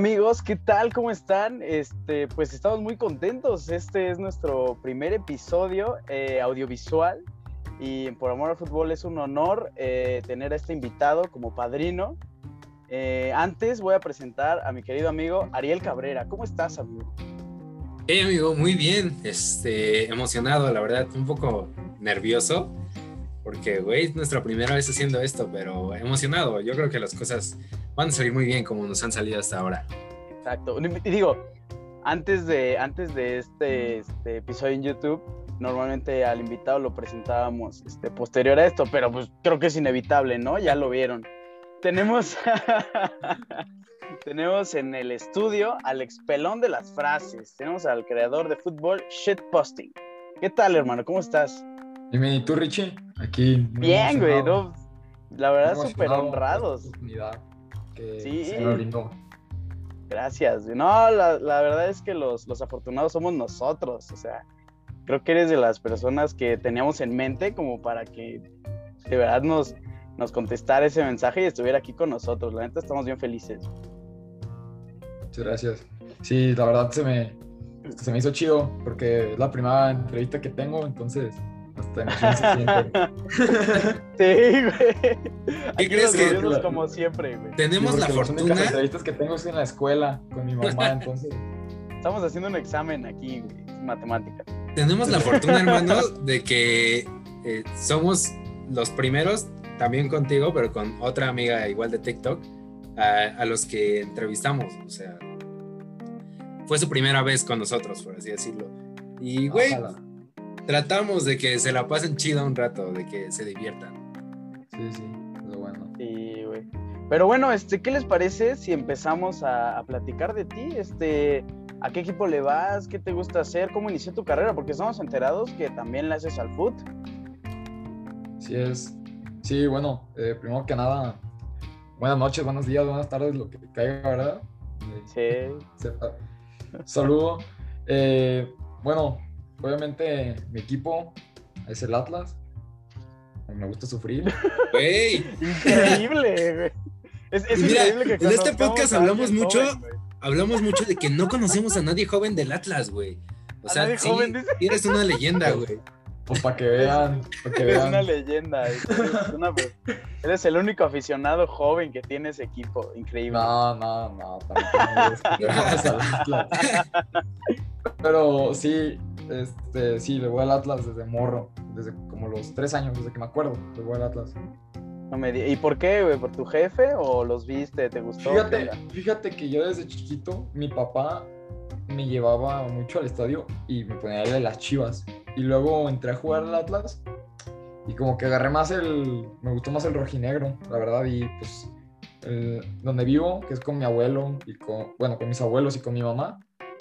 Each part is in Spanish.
Amigos, ¿qué tal? ¿Cómo están? Este, pues estamos muy contentos. Este es nuestro primer episodio eh, audiovisual y por amor al fútbol es un honor eh, tener a este invitado como padrino. Eh, antes voy a presentar a mi querido amigo Ariel Cabrera. ¿Cómo estás, amigo? Hey amigo, muy bien. Este, emocionado, la verdad, un poco nervioso porque, güey, es nuestra primera vez haciendo esto, pero emocionado. Yo creo que las cosas van a salir muy bien como nos han salido hasta ahora. Exacto. Y digo, antes de, antes de este, este episodio en YouTube, normalmente al invitado lo presentábamos este, posterior a esto, pero pues creo que es inevitable, ¿no? Ya lo vieron. Tenemos, tenemos en el estudio al expelón de las frases. Tenemos al creador de fútbol Shitposting. ¿Qué tal, hermano? ¿Cómo estás? Dime, ¿y tú, Richie? Aquí. Bien, güey. la verdad, súper honrados. Que sí. Se me brindó. Gracias. No, la, la, verdad es que los, los afortunados somos nosotros. O sea, creo que eres de las personas que teníamos en mente como para que de verdad nos, nos contestara ese mensaje y estuviera aquí con nosotros. La neta, estamos bien felices. Muchas gracias. Sí, la verdad se me, se me hizo chido porque es la primera entrevista que tengo, entonces sí, güey. ¿Qué crees que como siempre, güey? Tenemos la fortuna. Las entrevistas que tengo es en la escuela con mi mamá, entonces. Estamos haciendo un examen aquí, güey, matemática. Tenemos la fortuna, hermano, de que eh, somos los primeros, también contigo, pero con otra amiga igual de TikTok, a, los que entrevistamos. O sea, fue su primera vez con nosotros, por así decirlo. Y, güey, tratamos de que se la pasen chido un rato, de que se diviertan. Sí, sí, lo bueno. Sí, güey. Pero bueno, este, ¿qué les parece si empezamos a, platicar de ti? Este, ¿a qué equipo le vas? ¿Qué te gusta hacer? ¿Cómo inició tu carrera? Porque estamos enterados que también le haces al foot. Sí es. Sí, bueno, eh, primero que nada, buenas noches, buenos días, buenas tardes, lo que te caiga, ¿verdad? Sí. Saludo. Eh, bueno, Obviamente, mi equipo es el Atlas. Me gusta sufrir. Güey. increíble, güey. Es, increíble que En este podcast hablamos mucho, hablamos mucho de que no conocemos a nadie joven del Atlas, güey. O sea, sí, eres una leyenda, güey. Pues para que vean, para que eres vean. una leyenda. Eres, el único aficionado joven que tiene ese equipo. Increíble. No, no, no. Pero sí, este, sí, le voy al Atlas desde morro, desde como los tres años, desde que me acuerdo, le voy al Atlas. No me ¿Y por qué, güey? ¿Por tu jefe o los viste? ¿Te gustó? Fíjate, fíjate que yo desde chiquito, mi papá me llevaba mucho al estadio y me ponía a de las chivas. Y luego entré a jugar al Atlas y como que agarré más el. Me gustó más el rojinegro, la verdad. Y pues, donde vivo, que es con mi abuelo y con. Bueno, con mis abuelos y con mi mamá,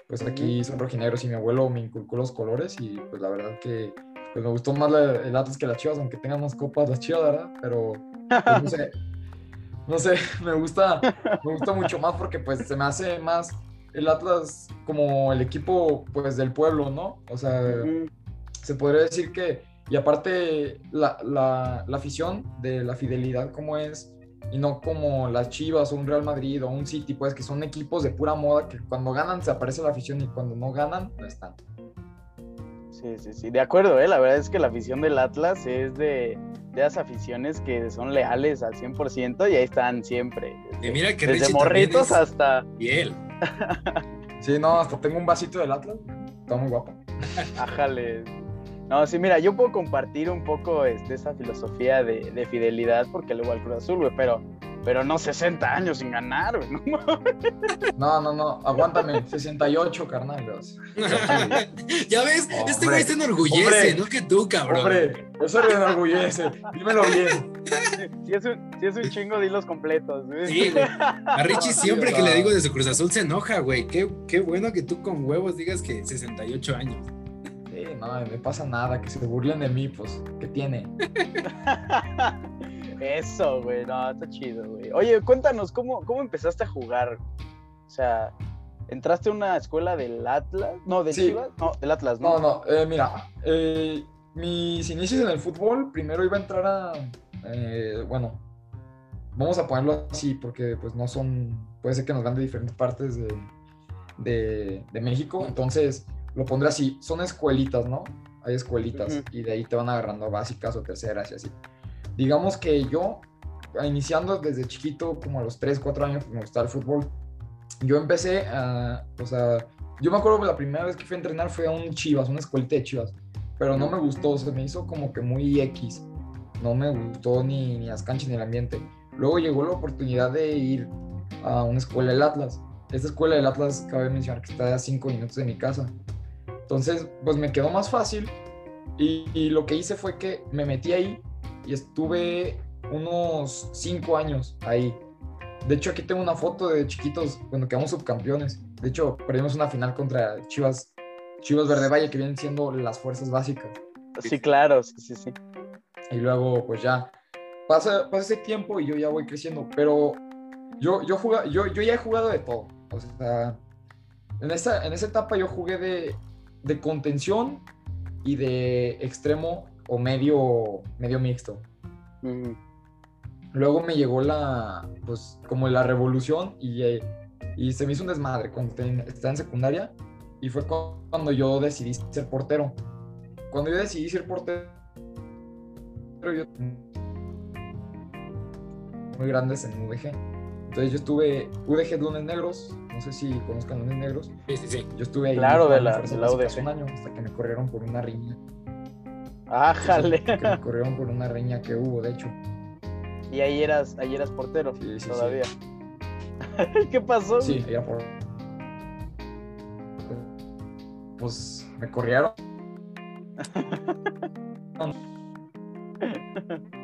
pues aquí son rojinegros y mi abuelo me inculcó los colores y pues la verdad que pues me gustó más el Atlas que las Chivas, aunque tengan más copas las Chivas, ¿verdad? Pero pues, no sé, no sé, me gusta, me gusta mucho más porque pues se me hace más el Atlas como el equipo pues del pueblo, ¿no? O sea, se podría decir que, y aparte la, la, la afición de la fidelidad como es y no como las Chivas o un Real Madrid o un City, pues que son equipos de pura moda que cuando ganan se aparece la afición y cuando no ganan no están. Sí, sí, sí, de acuerdo, ¿eh? la verdad es que la afición del Atlas es de, de las aficiones que son leales al 100% y ahí están siempre. y mira que desde morritos hasta... Y él. sí, no, hasta tengo un vasito del Atlas, está muy guapo. Ájale. No, sí, mira, yo puedo compartir un poco este, esa filosofía de, de fidelidad porque luego al Cruz Azul, güey, pero, pero no 60 años sin ganar, güey. No, no, no, aguántame, 68, carnal. ya ves, este güey se enorgullece, no que tú, cabrón. Hombre, eso me enorgullece, dímelo bien. Si es, un, si es un chingo, di los completos. Güey. Sí, güey. A Richie siempre que le digo de su Cruz Azul se enoja, güey. Qué, qué bueno que tú con huevos digas que 68 años no, me pasa nada, que se burlen de mí, pues, ¿qué tiene? Eso, güey, no, está chido, güey. Oye, cuéntanos, ¿cómo, ¿cómo empezaste a jugar? O sea, ¿entraste a una escuela del Atlas? No, del Chivas, no, del Atlas, ¿no? No, no, eh, mira, eh, mis inicios en el fútbol, primero iba a entrar a, eh, bueno, vamos a ponerlo así porque pues no son, puede ser que nos van de diferentes partes de, de, de México, entonces lo pondré así, son escuelitas, ¿no? Hay escuelitas Ujú. y de ahí te van agarrando básicas o terceras y así. Digamos que yo, iniciando desde chiquito, como a los 3, 4 años, me gustaba el fútbol. Yo empecé a, o sea, yo me acuerdo que la primera vez que fui a entrenar fue a un Chivas, una escuelita de Chivas, pero no me gustó, se me hizo como que muy X. No me gustó ni, ni las canchas ni el ambiente. Luego llegó la oportunidad de ir a una escuela del Atlas. Esta escuela del Atlas, cabe mencionar que está a 5 minutos de mi casa. Entonces, pues me quedó más fácil y, y lo que hice fue que me metí ahí y estuve unos 5 años ahí. De hecho, aquí tengo una foto de chiquitos cuando quedamos subcampeones. De hecho, perdimos una final contra Chivas, Chivas Verde Valle, que vienen siendo las fuerzas básicas. Sí, claro, sí, sí, sí. Y luego, pues ya, pasa, pasa ese tiempo y yo ya voy creciendo. Pero yo, yo, juga- yo, yo ya he jugado de todo. O sea, en esa, en esa etapa yo jugué de, de contención y de extremo o medio, medio mixto. Luego me llegó la, pues, como la revolución y, y se me hizo un desmadre cuando estaba en secundaria y fue cu- cuando yo decidí ser portero. Cuando yo decidí ser portero, yo muy grandes en UDG. Entonces yo estuve UDG Lunes Negros, no sé si conozcan Lunes Negros. Sí, sí, sí. Yo estuve ahí Claro, de la- de la UDG. un año hasta que me corrieron por una riña. Ájale. Que me corrieron por una riña que hubo, de hecho. Y ahí eras, ahí eras portero Sí, sí, sí. todavía. ¿Qué pasó? Sí, era por. Pues me corrieron.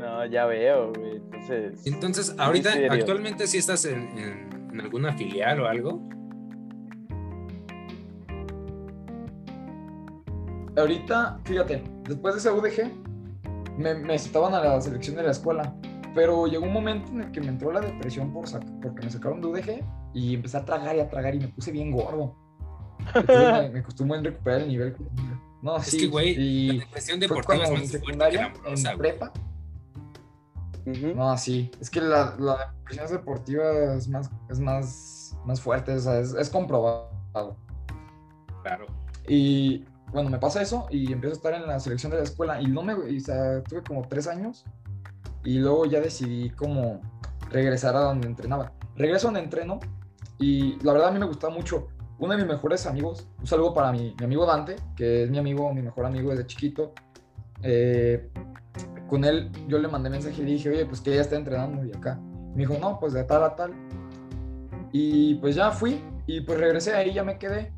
No, ya veo, güey. Entonces. Entonces, ahorita, actualmente sí estás en, en- en alguna filial o algo. Ahorita, fíjate, después de ese UDG, me, me citaban a la selección de la escuela. Pero llegó un momento en el que me entró la depresión por sac- porque me sacaron de UDG y empecé a tragar y a tragar y me puse bien gordo. Entonces me, me costó un buen recuperar el nivel. No, Es sí. que, güey, la y depresión fue deportiva es más en fuerte que la amorosa, en güey. No, sí. Es que la, la depresión deportiva es más, es más, más fuerte, o sea, es, es comprobado. Claro. Y bueno, me pasa eso y empiezo a estar en la selección de la escuela y no me, y, o sea, tuve como tres años y luego ya decidí como regresar a donde entrenaba. Regreso donde entreno y la verdad a mí me gustaba mucho. Uno de mis mejores amigos, un saludo para mi, mi amigo Dante, que es mi amigo, mi mejor amigo desde chiquito. Eh, con él yo le mandé mensaje y dije, oye, pues que ya está entrenando y acá. Me dijo, no, pues de tal a tal. Y pues ya fui y pues regresé ahí, ya me quedé.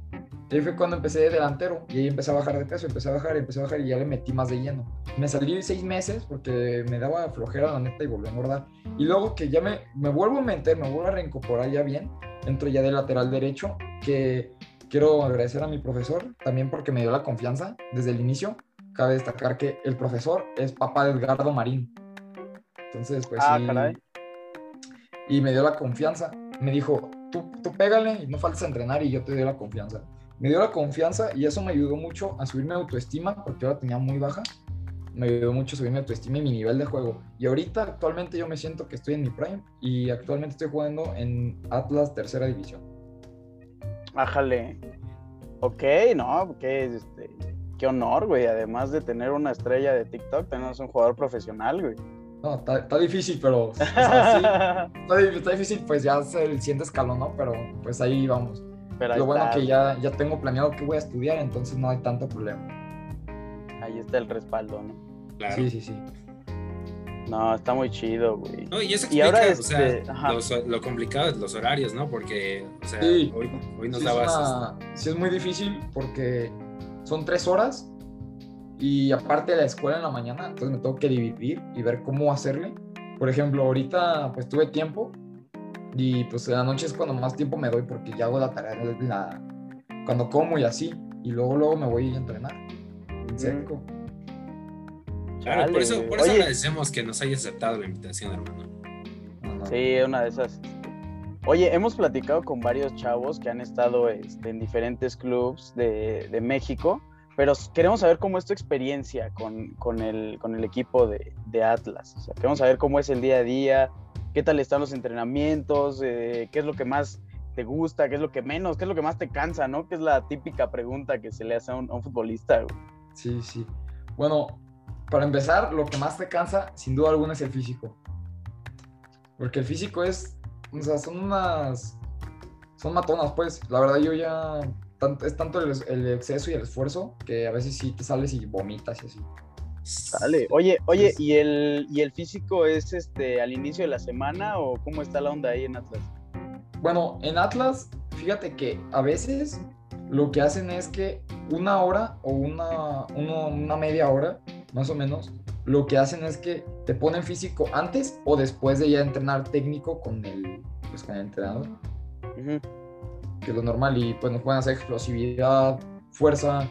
Y ahí fue cuando empecé de delantero y ahí empecé a bajar de peso, empecé a bajar, empecé a bajar y ya le metí más de lleno. Me salí seis meses porque me daba flojera la neta y volví a engordar. Y luego que ya me, me vuelvo a meter, me vuelvo a reincorporar ya bien, entro ya de lateral derecho, que quiero agradecer a mi profesor también porque me dio la confianza desde el inicio. Cabe destacar que el profesor es papá de Edgardo Marín. Entonces, pues Ah, sí. caray. Y me dio la confianza. Me dijo, tú, tú pégale y no faltes a entrenar y yo te doy la confianza. Me dio la confianza y eso me ayudó mucho a subir mi autoestima porque la tenía muy baja. Me ayudó mucho a subir mi autoestima y mi nivel de juego. Y ahorita actualmente yo me siento que estoy en mi prime y actualmente estoy jugando en Atlas tercera división. Ájale. Ok, no, qué, este, qué honor, güey. Además de tener una estrella de TikTok, tenemos un jugador profesional, güey. No, está, está difícil, pero o sea, sí, está, di- está difícil, pues ya es el siguiente escalón, ¿no? Pero pues ahí vamos. Pero ahí Lo bueno está, que ya, ya tengo planeado que voy a estudiar, entonces no hay tanto problema. ahí está el respaldo, ¿no? Claro. Sí, sí, sí. No, está muy chido, güey. No, y eso Y explica, ahora, o sea, este, los- lo complicado es los horarios, ¿no? Porque, o sea, Sí. hoy, hoy nos sí, dabas... es una- sí es muy difícil porque son tres horas y aparte de la escuela en la mañana, entonces me tengo que dividir y ver cómo hacerle. Por ejemplo, ahorita pues tuve tiempo y pues en la noche es cuando más tiempo me doy porque ya hago la tarea la- cuando como y así y luego luego me voy a entrenar. En seco. Claro, por eso, por eso agradecemos que nos hayas aceptado la invitación, hermano. No, no. Sí, una de esas. Oye, hemos platicado con varios chavos que han estado este, en diferentes clubs de, de México, pero queremos saber cómo es tu experiencia con, con, el, con el equipo de, de, Atlas. O sea, queremos saber cómo es el día a día, qué tal están los entrenamientos, eh, qué es lo que más te gusta, qué es lo que menos, qué es lo que más te cansa, ¿no? Que es la típica pregunta que se le hace a un, a un futbolista. Sí, sí. Bueno, para empezar, lo que más te cansa, sin duda alguna, es el físico. Porque el físico es, o sea, son unas, son matonas, pues. La verdad, yo ya, es tanto el, exceso y el esfuerzo que a veces sí te sales y vomitas y así. Sale. Oye, oye, ¿y el, ¿y el físico es este al inicio de la semana o cómo está la onda ahí en Atlas? Bueno, en Atlas, fíjate que a veces lo que hacen es que una hora o una, una media hora, más o menos, lo que hacen es que te ponen físico antes o después de ya entrenar técnico con el, pues, con el entrenador. Que es lo normal. Y pues nos pueden hacer explosividad, fuerza.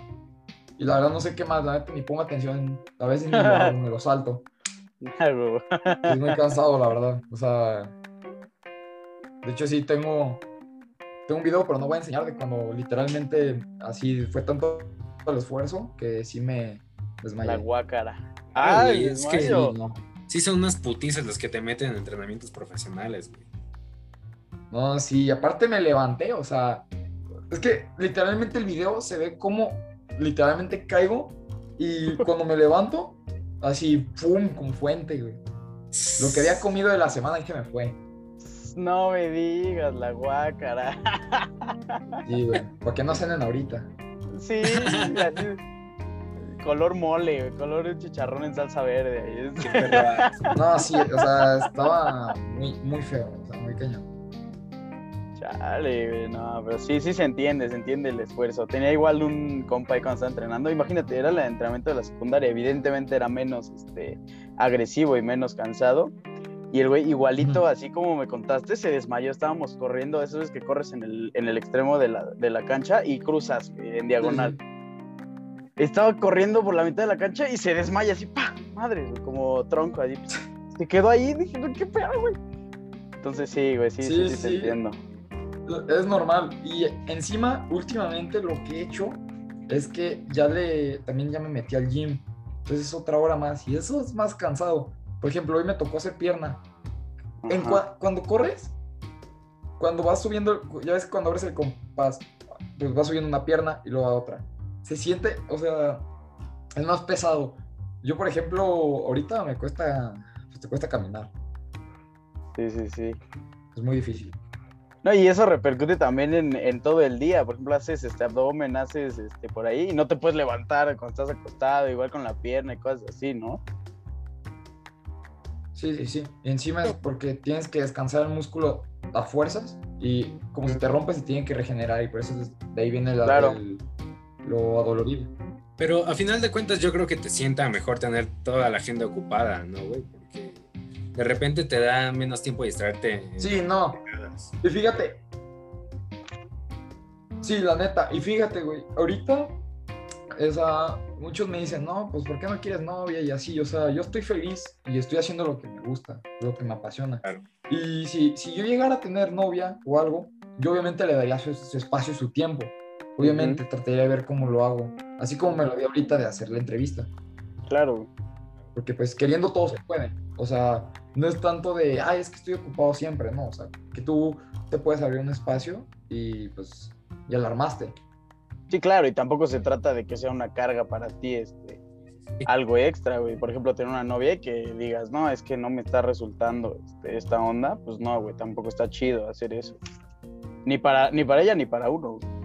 Y la verdad no sé qué más, la neta ni pongo atención. A veces ni lo, me lo salto. es muy cansado, la verdad. O sea, de hecho sí tengo, tengo un video, pero no voy a enseñar de cuando literalmente así fue tanto el esfuerzo que sí me desmayé. La guácara. Ay, es que sí, son unas putizas los que te meten en entrenamientos profesionales, güey. No, sí, aparte me levanté, o sea, es que literalmente el video se ve como literalmente caigo y cuando me levanto, así, pum, con fuente, güey. Lo que había comido de la semana y que me fue. No me digas, la guácara. Sí, güey, para que no cenen ahorita. Sí, así color mole, color chicharrón en salsa verde. no, sí, o sea, estaba muy, muy feo, o sea, muy cañón. Chale, no, pero sí, sí se entiende, se entiende el esfuerzo. Tenía igual un compa ahí cuando estaba entrenando. Imagínate, era el entrenamiento de la secundaria. Evidentemente era menos este, agresivo y menos cansado. Y el güey, igualito, así como me contaste, se desmayó. Estábamos corriendo, eso es que corres en el, en el extremo de la, de la cancha y cruzas en diagonal estaba corriendo por la mitad de la cancha y se desmaya así, ¡pa! Madre, como tronco ahí. Se quedó ahí, dije, ¿qué pedo, güey? Entonces sí, güey, sí, sí, sí, sí, entiendo. Es normal. Y encima, últimamente lo que he hecho es que ya le, también ya me metí al gym. Entonces es otra hora más y eso es más cansado. Por ejemplo, hoy me tocó hacer pierna. En cuando corres, cuando vas subiendo, ya ves cuando abres el compás, pues vas subiendo una pierna y luego a otra se siente, o sea, es más pesado. Yo, por ejemplo, ahorita me cuesta, pues te cuesta caminar. Sí, sí, sí. Es muy difícil. No, y eso repercute también en, todo el día. Por ejemplo, haces este abdomen, haces este por ahí y no te puedes levantar cuando estás acostado, igual con la pierna y cosas así, ¿no? Sí, sí, sí. Y encima es porque tienes que descansar el músculo a fuerzas y como si te rompes se tiene que regenerar y por eso de ahí viene la, claro lo adolorido. Pero a final de cuentas yo creo que te sienta mejor tener toda la agenda ocupada, ¿no, güey? Porque de repente te da menos tiempo de distraerte. Sí, no. Y fíjate. Sí, la neta. Y fíjate, güey, ahorita esa, muchos me dicen, no, pues ¿por qué no quieres novia? Y así, o sea, yo estoy feliz y estoy haciendo lo que me gusta, lo que me apasiona. Y si, si yo llegara a tener novia o algo, yo obviamente le daría su, su espacio, su tiempo. Obviamente trataría de ver cómo lo hago, así como me lo di ahorita de hacer la entrevista. Claro. Porque pues queriendo todo se puede. O sea, no es tanto de, ay, es que estoy ocupado siempre, no. O sea, que tú te puedes abrir un espacio y pues ya la armaste. Sí, claro, y tampoco se trata de que sea una carga para ti, este, algo extra, güey. Por ejemplo, tener una novia que digas, no, es que no me está resultando este, esta onda, pues no, güey, tampoco está chido hacer eso. Ni para, ni para ella ni para uno, güey.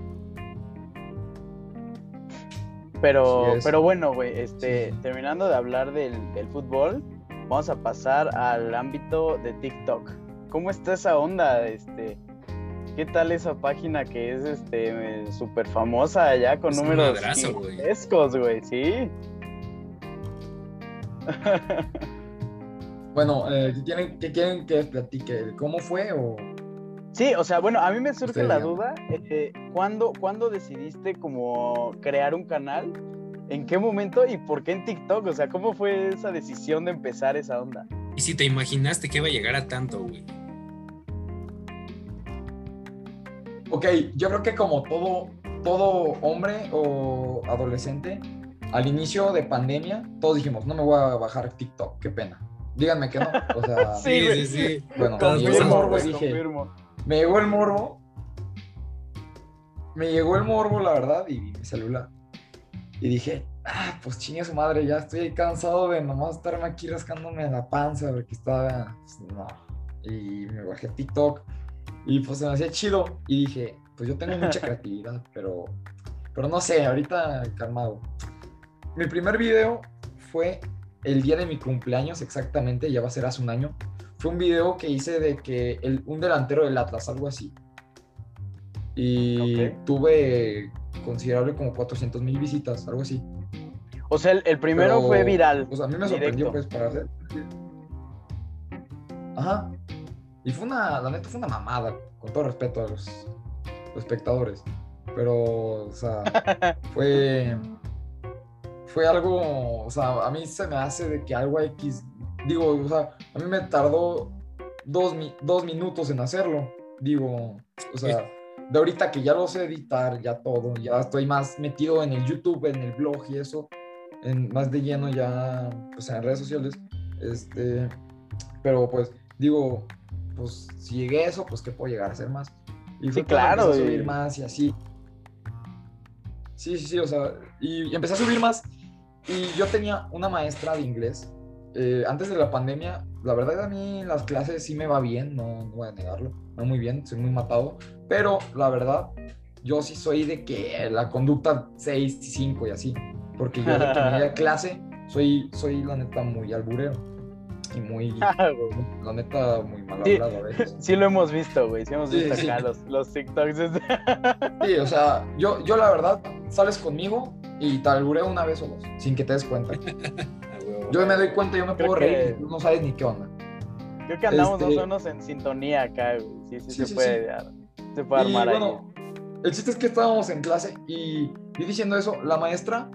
Pero, pero bueno, güey, este, terminando de hablar del, fútbol, vamos a pasar al ámbito de TikTok. ¿Cómo está esa onda? Este, ¿Qué tal esa página que es este súper famosa allá con números frescos, güey? Sí. bueno, eh, ¿quieren, ¿qué quieren que platique? ¿Cómo fue o...? Sí, o sea, bueno, a mí me surge la duda, eh, ¿cuándo, ¿cuándo, decidiste como crear un canal? ¿En qué momento y por qué en TikTok? O sea, ¿cómo fue esa decisión de empezar esa onda? ¿Y si te imaginaste que iba a llegar a tanto, güey? Ok, yo creo que como todo, todo hombre o adolescente, al inicio de pandemia, todos dijimos, no me voy a bajar TikTok, qué pena. Díganme que no. O sea, Sí, Sí, güey. sí, bueno, y güey, dije, confirmo. Me llegó el morbo. Me llegó el morbo, la verdad, y vi mi celular. Y dije, ah, pues chingue su madre, ya estoy cansado de nomás estarme aquí rascándome la panza porque estaba. pues, no. Y me bajé TikTok. Y pues se me hacía chido. Y dije, pues yo tengo mucha creatividad, pero. Pero no sé, ahorita calmado. Mi primer video fue el día de mi cumpleaños, exactamente, ya va a ser hace un año. Fue un video que hice de que el- un delantero del Atlas, algo así. Y tuve considerable como 400 mil visitas, algo así. O sea, el, el primero Pero, fue viral. Pues a mí me sorprendió, directo. pues, para hacer. Ajá. Y fue una, la neta, fue una mamada, con todo respeto a los, los espectadores. Pero, o sea, fue. Fue algo. O sea, a mí se me hace de que algo X. Digo, o sea, a mí me tardó dos, mi- dos minutos en hacerlo. Digo, o sea, de ahorita que ya lo sé editar, ya todo, ya estoy más metido en el YouTube, en el blog y eso en, más de lleno ya pues, en redes sociales. Este, pero pues digo, pues si llegué a eso, pues que puedo llegar a hacer más. Y Sí, fue claro, empecé a y- subir más y así. Sí, sí, sí, o sea, y, y empecé a subir más. Y yo tenía una maestra de inglés. Eh, antes de la pandemia, la verdad a mí las clases sí me va bien, no, no voy a negarlo, no muy bien, soy muy matado, pero la verdad, yo sí soy de que la conducta 6 y 5 y así. Porque yo de que me voy a clase soy, soy la neta muy alburero. Y muy, la neta, muy mal Sí. hablado a veces. Sí lo hemos visto, güey. Sí hemos Sí, visto sí. acá los, los TikToks. Sí, o sea, yo, yo la verdad, sales conmigo y te albureo una vez o dos, sin que te des cuenta. Yo me doy cuenta, yo me Creo puedo reír que- y tú no sabes ni qué onda. Creo que andamos Este- menos en sintonía acá, güey. Sí, sí, Sí, se sí, puede sí. Se puede Y armar bueno, el chiste es que estábamos en clase y yo diciendo eso, la maestra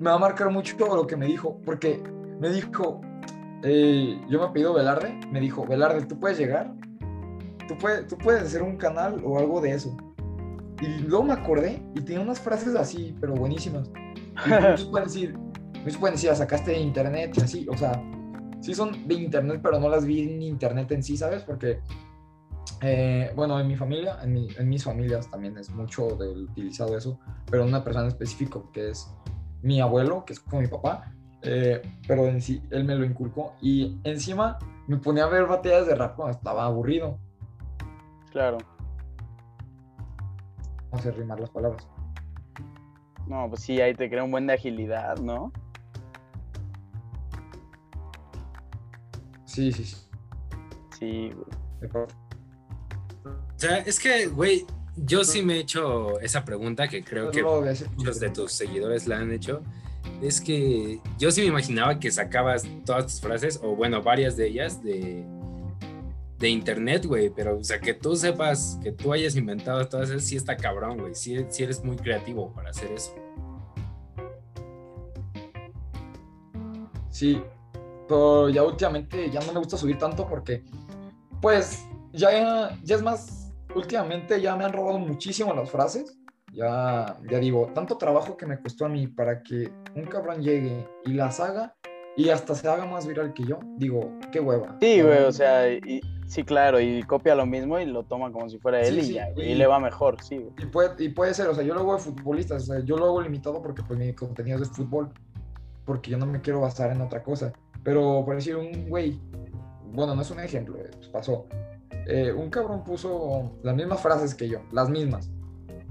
me va a marcar mucho lo que me dijo, porque me dijo, eh, yo me he pedido Velarde, me dijo, Velarde, ¿tú puedes llegar? ¿Tú puedes, tú puedes hacer un canal o algo de eso. Y luego me acordé y tenía unas frases así, pero buenísimas. Y pueden decir, muchos pueden decir, "La sacaste de internet y así, o sea, sí son de internet, pero no las vi en internet en sí, ¿sabes? Porque eh, bueno, en mi familia, en, mi- en mis familias también es mucho de utilizado eso, pero en una persona en específico, que es mi abuelo, que es como mi papá, eh, pero en sí, él me lo inculcó y encima me ponía a ver batallas de rap cuando estaba aburrido. Claro. no sé rimar las palabras. No, pues sí, ahí te crea un buen de agilidad, ¿no? Sí, sí, sí. Sí, güey. O sea, es que, güey, yo sí me he hecho esa pregunta que creo que muchos de tus seguidores la han hecho. Es que yo sí me imaginaba que sacabas todas tus frases, o bueno, varias de ellas, de, de internet, güey. Pero, o sea, que tú sepas, que tú hayas inventado todas esas, sí está cabrón, güey. Sí, sí eres muy creativo para hacer eso. Sí, pero ya últimamente ya no me gusta subir tanto porque, pues, ya, ya es más, últimamente ya me han robado muchísimo las frases. Ya, ya digo, tanto trabajo que me costó a mí para que un cabrón llegue y las haga y hasta se haga más viral que yo. Digo, qué hueva. Sí, güey, o sea, y- sí, claro, y copia lo mismo y lo toma como si fuera él Sí, y sí, ya, y- y le va mejor, sí, güey. Y puede, y puede ser, o sea, yo lo hago de futbolistas, o sea, yo lo hago limitado porque pues mi contenido es de fútbol, porque yo no me quiero basar en otra cosa. Pero por decir, un güey, bueno, no es un ejemplo, eh, pues pasó. Eh, un cabrón puso las mismas frases que yo, las mismas,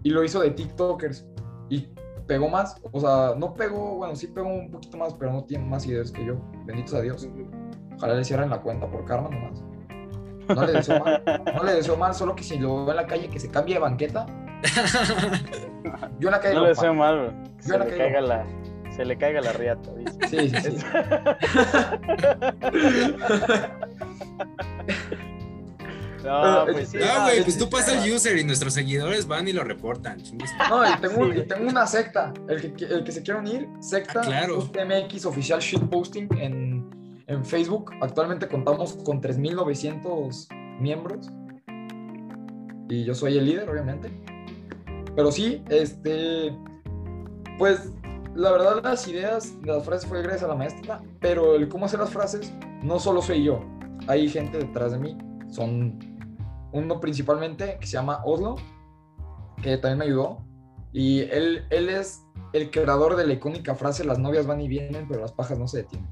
y lo hizo de TikTokers, y pegó más, o sea, no pegó, bueno, sí pegó un poquito más, pero no tiene más ideas que yo, benditos a Dios. Ojalá le cierren la cuenta por karma nomás. No le deseo mal, no le deseo mal, solo que si lo veo en la calle que se cambie de banqueta, yo en la calle No le deseo mal, que Yo Se la le caigo. caiga la, se le caiga la riata, dice. Sí, sí, sí. No, Pero, pues sí. eh, No, no, güey, pues tú pasas el user y nuestros seguidores van y lo reportan. No, y tengo, Sí. y tengo una secta. El que, el que se quiera unir, secta Ah, claro. MX oficial shitposting en, en Facebook. Actualmente contamos con 3.900 miembros. Y yo soy el líder, obviamente. Pero sí, este, pues la verdad las ideas de las frases fue gracias a la maestra, pero el cómo hacer las frases no solo soy yo, hay gente detrás de mí, son uno principalmente que se llama Oslo, que también me ayudó, y él, él es el creador de la icónica frase las novias van y vienen, pero las pajas no se detienen.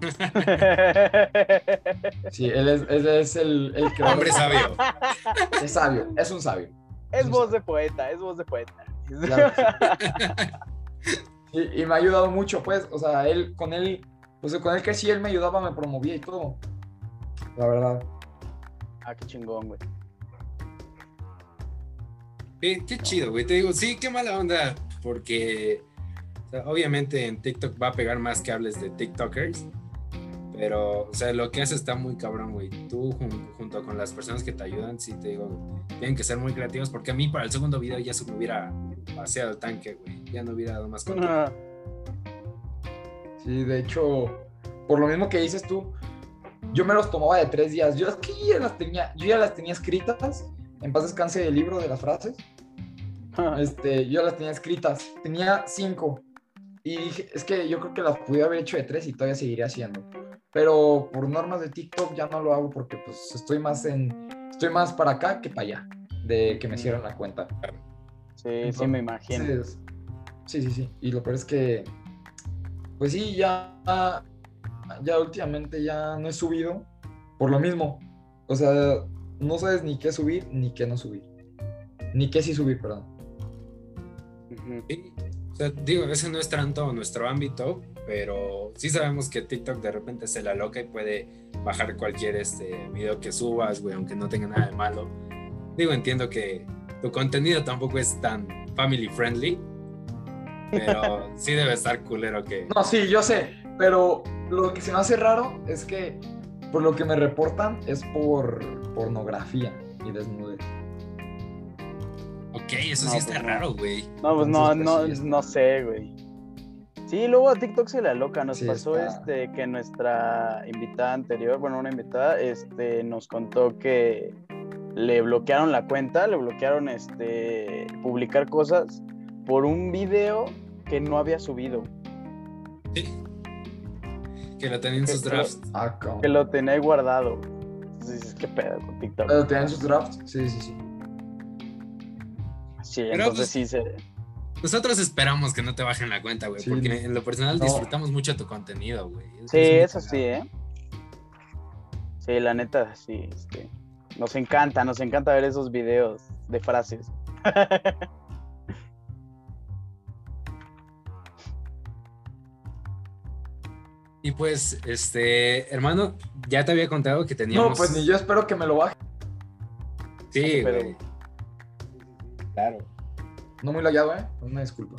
Sí, él es, él es el, el creador. Hombre sabio. Es sabio, es un sabio. Es voz de poeta, es voz de poeta. Claro. Y, y me ha ayudado mucho, pues, o sea, él, con él, pues con él que sí, él me ayudaba, me promovía y todo. La verdad. Ah, qué chingón, güey. Qué, qué chido, güey. Te digo, sí, qué mala onda, porque o sea, obviamente en TikTok va a pegar más que hables de TikTokers, pero, o sea, lo que hace está muy cabrón, güey. Tú jun- junto con las personas que te ayudan, sí te digo, tienen que ser muy creativos, porque a mí para el segundo video ya se me hubiera vaciado el tanque, güey. Ya no hubiera dado más. Ah, Sí, de hecho, por lo mismo que dices tú, yo me los tomaba de tres días. Yo es que ya las tenía, yo ya las tenía escritas. En paz descanse el libro de las frases. Este, yo las tenía escritas. Tenía cinco. Y dije, es que yo creo que las pude haber hecho de tres y todavía seguiría haciendo. Pero por normas de TikTok ya no lo hago porque pues estoy más en, estoy más para acá que para allá. De que me cierren la cuenta. Sí, sí, me imagino. Sí, sí, sí. Y lo peor es que, pues sí, ya, ya últimamente ya no he subido por lo mismo. O sea, no sabes ni qué subir ni qué no subir. Ni qué sí subir, perdón. Sí, O sea, digo, ese no es tanto nuestro ámbito, pero sí sabemos que TikTok de repente se la loca y puede bajar cualquier este video que subas, güey, aunque no tenga nada de malo. Digo, entiendo que tu contenido tampoco es tan family friendly, pero sí debe estar culero que... No, sí, yo sé, pero lo que se me hace raro es que por lo que me reportan es por pornografía y desnudez. Ok, eso No, sí está pues raro, güey. No, pues no, Entonces, no, pues, sí, no sé, güey. Sí, luego a TikTok se la loca. Nos Sí, pasó está. este que nuestra invitada anterior, bueno, una invitada, este, nos contó que le bloquearon la cuenta, le bloquearon este publicar cosas por un video que no había subido, Sí. Que lo tenía en sus drafts. Ah, que lo tenía ahí guardado. Entonces dices, ¿qué pedo con TikTok? ¿Pero tienen sus drafts? Sí, sí, sí. Sí, Pero, entonces pues, sí se. Nosotros esperamos que no te bajen la cuenta, güey, Sí. porque en lo personal No. disfrutamos mucho tu contenido, güey. Es- Sí, eso sí. ¿eh? Sí, la neta, sí. este, nos encanta, nos encanta ver esos videos de frases. Y pues, este, hermano, ya te había contado que teníamos. No, pues ni yo espero que me lo baje. Sí, Pero- güey. Claro. No muy lallado, ¿eh? Una disculpa.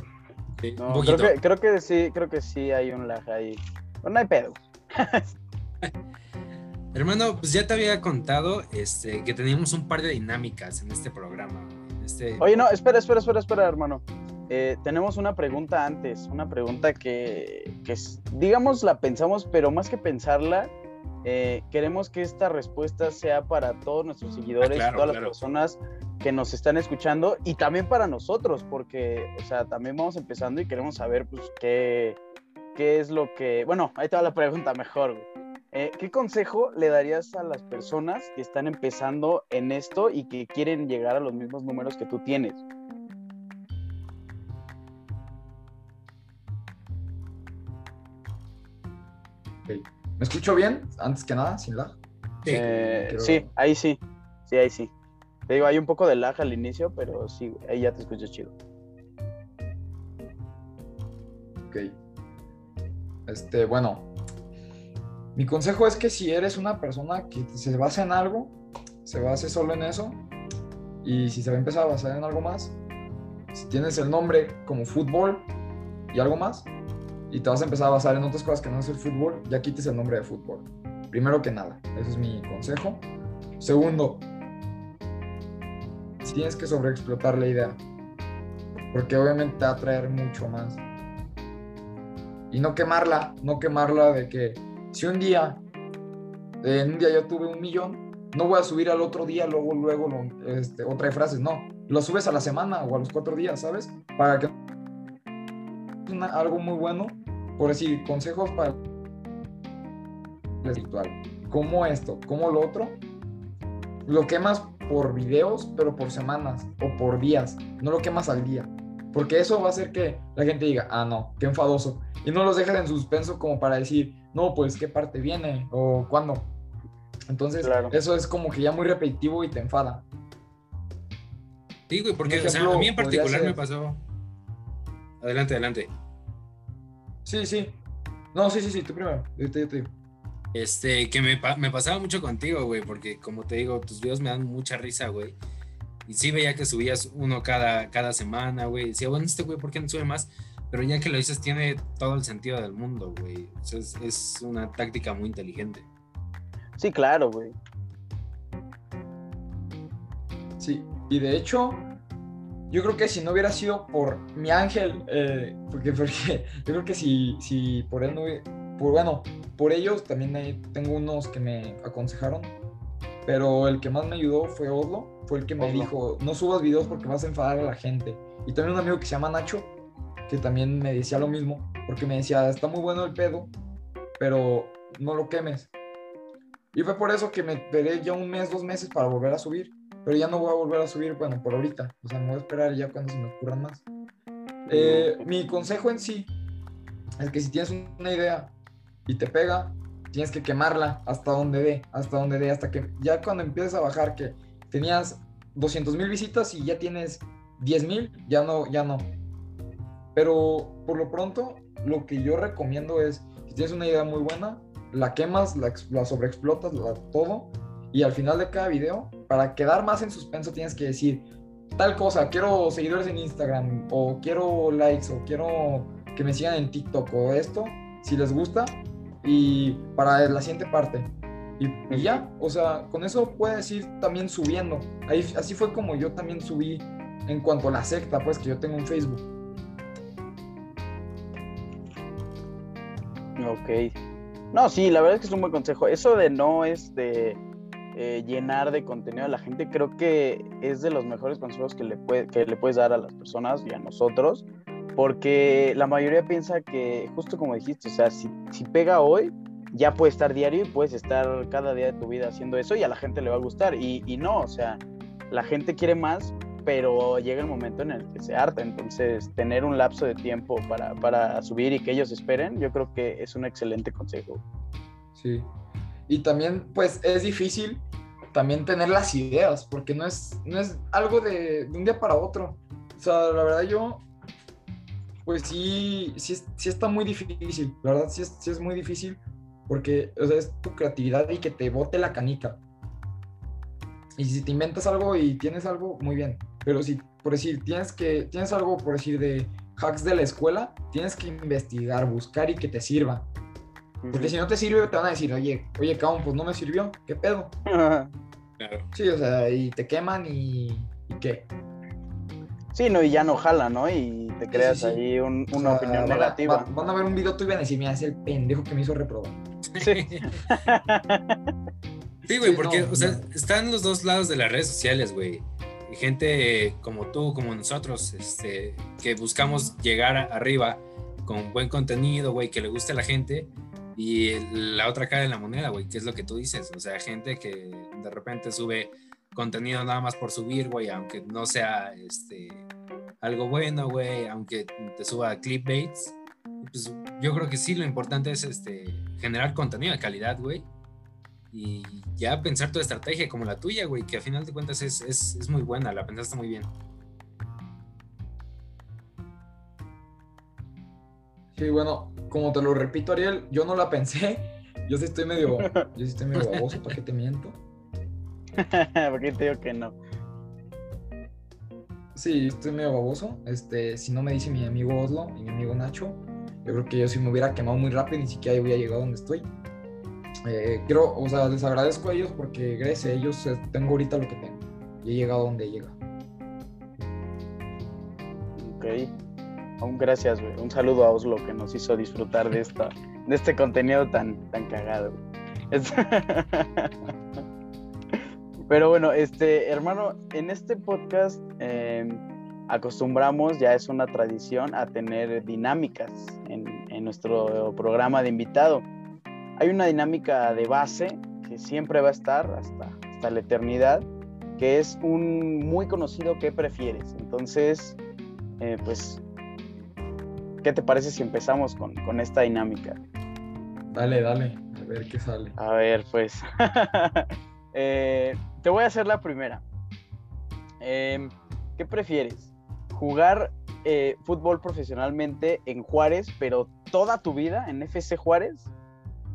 Sí, No, un creo, que, creo que sí, creo que sí hay un lag ahí. Pero no hay pedo. Hermano, pues ya te había contado este, que teníamos un par de dinámicas en este programa. en este- Oye, no, espera, espera, espera, espera, hermano. Eh, tenemos una pregunta antes, una pregunta que, que es- digamos, la pensamos, pero más que pensarla, eh, queremos que esta respuesta sea para todos nuestros seguidores, Ah, claro, todas claro. las personas que nos están escuchando y también para nosotros, porque, o sea, también vamos empezando y queremos saber, pues, qué, qué es lo que... Bueno, ahí te va la pregunta mejor, güey. Eh, ¿Qué consejo le darías a las personas que están empezando en esto y que quieren llegar a los mismos números que tú tienes? ¿Me escucho bien? Antes que nada, sin lag. Sí. Eh, Sí, ahí sí. Sí, ahí sí. Te digo, hay un poco de lag al inicio, pero sí, ahí ya te escuchas chido. Ok. Este, bueno. Mi consejo es que si eres una persona que se basa en algo, se base solo en eso. Y si se va a empezar a basar en algo más, si tienes el nombre como fútbol y algo más, y te vas a empezar a basar en otras cosas que no es el fútbol, ya quites el nombre de fútbol. Primero que nada, ese es mi consejo. Segundo, tienes que sobreexplotar la idea, porque obviamente te va a traer mucho más y no quemarla, no quemarla de que si un día, en un día yo tuve un millón, no voy a subir al otro día, luego, luego, lo- este, otra de frases, no. lo subes a la semana o a los cuatro días, ¿sabes? Para que algo muy bueno, por decir, consejos para. ¿Cómo esto? ¿Cómo lo otro? Lo quemas por videos, pero por semanas o por días, no lo quemas al día. Porque eso va a hacer que la gente diga, ah, no, qué enfadoso. Y no los dejes en suspenso como para decir, no, pues qué parte viene o cuándo. Entonces, eso es como que ya muy repetitivo y te enfada. Sí, güey, porque a mí en particular me pasó. Adelante, adelante. Sí, sí. No, sí, sí, sí, tú primero. Yo te, digo. Este, que me, me pasaba mucho contigo, güey, porque como te digo, tus videos me dan mucha risa, güey. Y sí veía que subías uno cada, cada semana, güey. Decía, bueno, este güey, ¿por qué no sube más? Pero ya que lo dices, tiene todo el sentido del mundo, güey. es, es una táctica muy inteligente. Sí, claro, güey. Sí, y de hecho, yo creo que si no hubiera sido por mi ángel, eh, porque, porque, yo creo que si, si por él no por, bueno, por ellos también tengo unos que me aconsejaron, pero el que más me ayudó fue Oslo, fue el que me dijo, no subas videos porque vas a enfadar a la gente. Y también un amigo que se llama Nacho, que también me decía lo mismo, porque me decía, está muy bueno el pedo, pero no lo quemes. Y fue por eso que me esperé ya un mes, dos meses para volver a subir pero ya no voy a volver a subir, bueno, por ahorita. O sea, me voy a esperar ya cuando se me ocurran más. Eh, mi consejo en sí es que si tienes una idea y te pega, tienes que quemarla hasta donde dé, hasta donde dé, hasta que ya cuando empieces a bajar que tenías 200 mil visitas y ya tienes 10 mil, ya no, ya no. Pero por lo pronto, lo que yo recomiendo es, si tienes una idea muy buena, la quemas, la, la sobreexplotas, la, todo, y al final de cada video, para quedar más en suspenso, tienes que decir tal cosa, quiero seguidores en Instagram, o quiero likes, o quiero que me sigan en TikTok, o esto, si les gusta, y para la siguiente parte. Y, ya, o sea, con eso puedes ir también subiendo. Ahí, así fue como yo también subí en cuanto a la secta, pues que yo tengo un Facebook. Ok. No, sí, la verdad es que es un buen consejo. Eso de no, este, eh, llenar de contenido a la gente, creo que es de los mejores consejos que le, puede, que le puedes dar a las personas y a nosotros, porque la mayoría piensa que, justo como dijiste, o sea, si, si pega hoy, ya puede estar diario y puedes estar cada día de tu vida haciendo eso y a la gente le va a gustar. Y, y no, o sea, la gente quiere más, pero llega el momento en el que se harta. Entonces, tener un lapso de tiempo para, para subir y que ellos esperen, yo creo que es un excelente consejo. Sí. Y también, pues, es difícil también tener las ideas, porque no es, no es algo de, un día para otro. O sea, la verdad yo, pues sí, sí, sí está muy difícil, la verdad sí es, sí es muy difícil, porque o sea, es tu creatividad y que te bote la canica. Y si te inventas algo y tienes algo, muy bien. Pero si, por decir, tienes, que, tienes algo, por decir, de hacks de la escuela, tienes que investigar, buscar y que te sirva. Porque si no te sirve, te van a decir, oye, oye, cabrón, pues no me sirvió, ¿qué pedo? Claro. Sí, o sea, y te queman y, y qué. Sí, no, y ya no jala, ¿no? Y te creas ahí una opinión negativa. van a ver un video tuyo y van a decir, mira, es el pendejo que me hizo reprobar. Sí. sí, güey, porque, o sea, están los dos lados de las redes sociales, güey. Gente como tú, como nosotros, este, que buscamos llegar arriba con buen contenido, güey, que le guste a la gente y la otra cara de la moneda, güey, que es lo que tú dices. O sea, gente que de repente sube contenido nada más por subir, güey, aunque no sea este, algo bueno, güey, aunque te suba clipbaits. Pues yo creo que sí, lo importante es este, generar contenido de calidad, güey. Y ya pensar tu estrategia como la tuya, güey, que a final de cuentas es, es, es muy buena, la pensaste muy bien. Sí, bueno, como te lo repito, Ariel, yo no la pensé. Yo sí estoy medio, yo sí estoy medio baboso, ¿para qué te miento? Porque te digo que no. Sí, estoy medio baboso. Este, si no me dice mi amigo Oslo y mi amigo Nacho, yo creo que yo si me hubiera quemado muy rápido, ni siquiera hubiera llegado donde estoy. Eh, o sea, les agradezco a ellos porque gracias a ellos eh, tengo ahorita lo que tengo. Y he llegado donde llega. Ok. Un gracias. Un saludo a Oslo que nos hizo disfrutar de esta, de este contenido tan, tan cagado. Pero bueno, este, hermano, en este podcast eh, acostumbramos, ya es una tradición, a tener dinámicas en, en nuestro programa de invitado. Hay una dinámica de base que siempre va a estar hasta, hasta la eternidad, que es un muy conocido ¿qué prefieres? Entonces, eh, pues, ¿qué te parece si empezamos con, con esta dinámica? Dale, dale, a ver qué sale. A ver, pues. Eh, te voy a hacer la primera. Em, ¿Qué prefieres? ¿Jugar eh, fútbol profesionalmente en Juárez, pero toda tu vida en FC Juárez?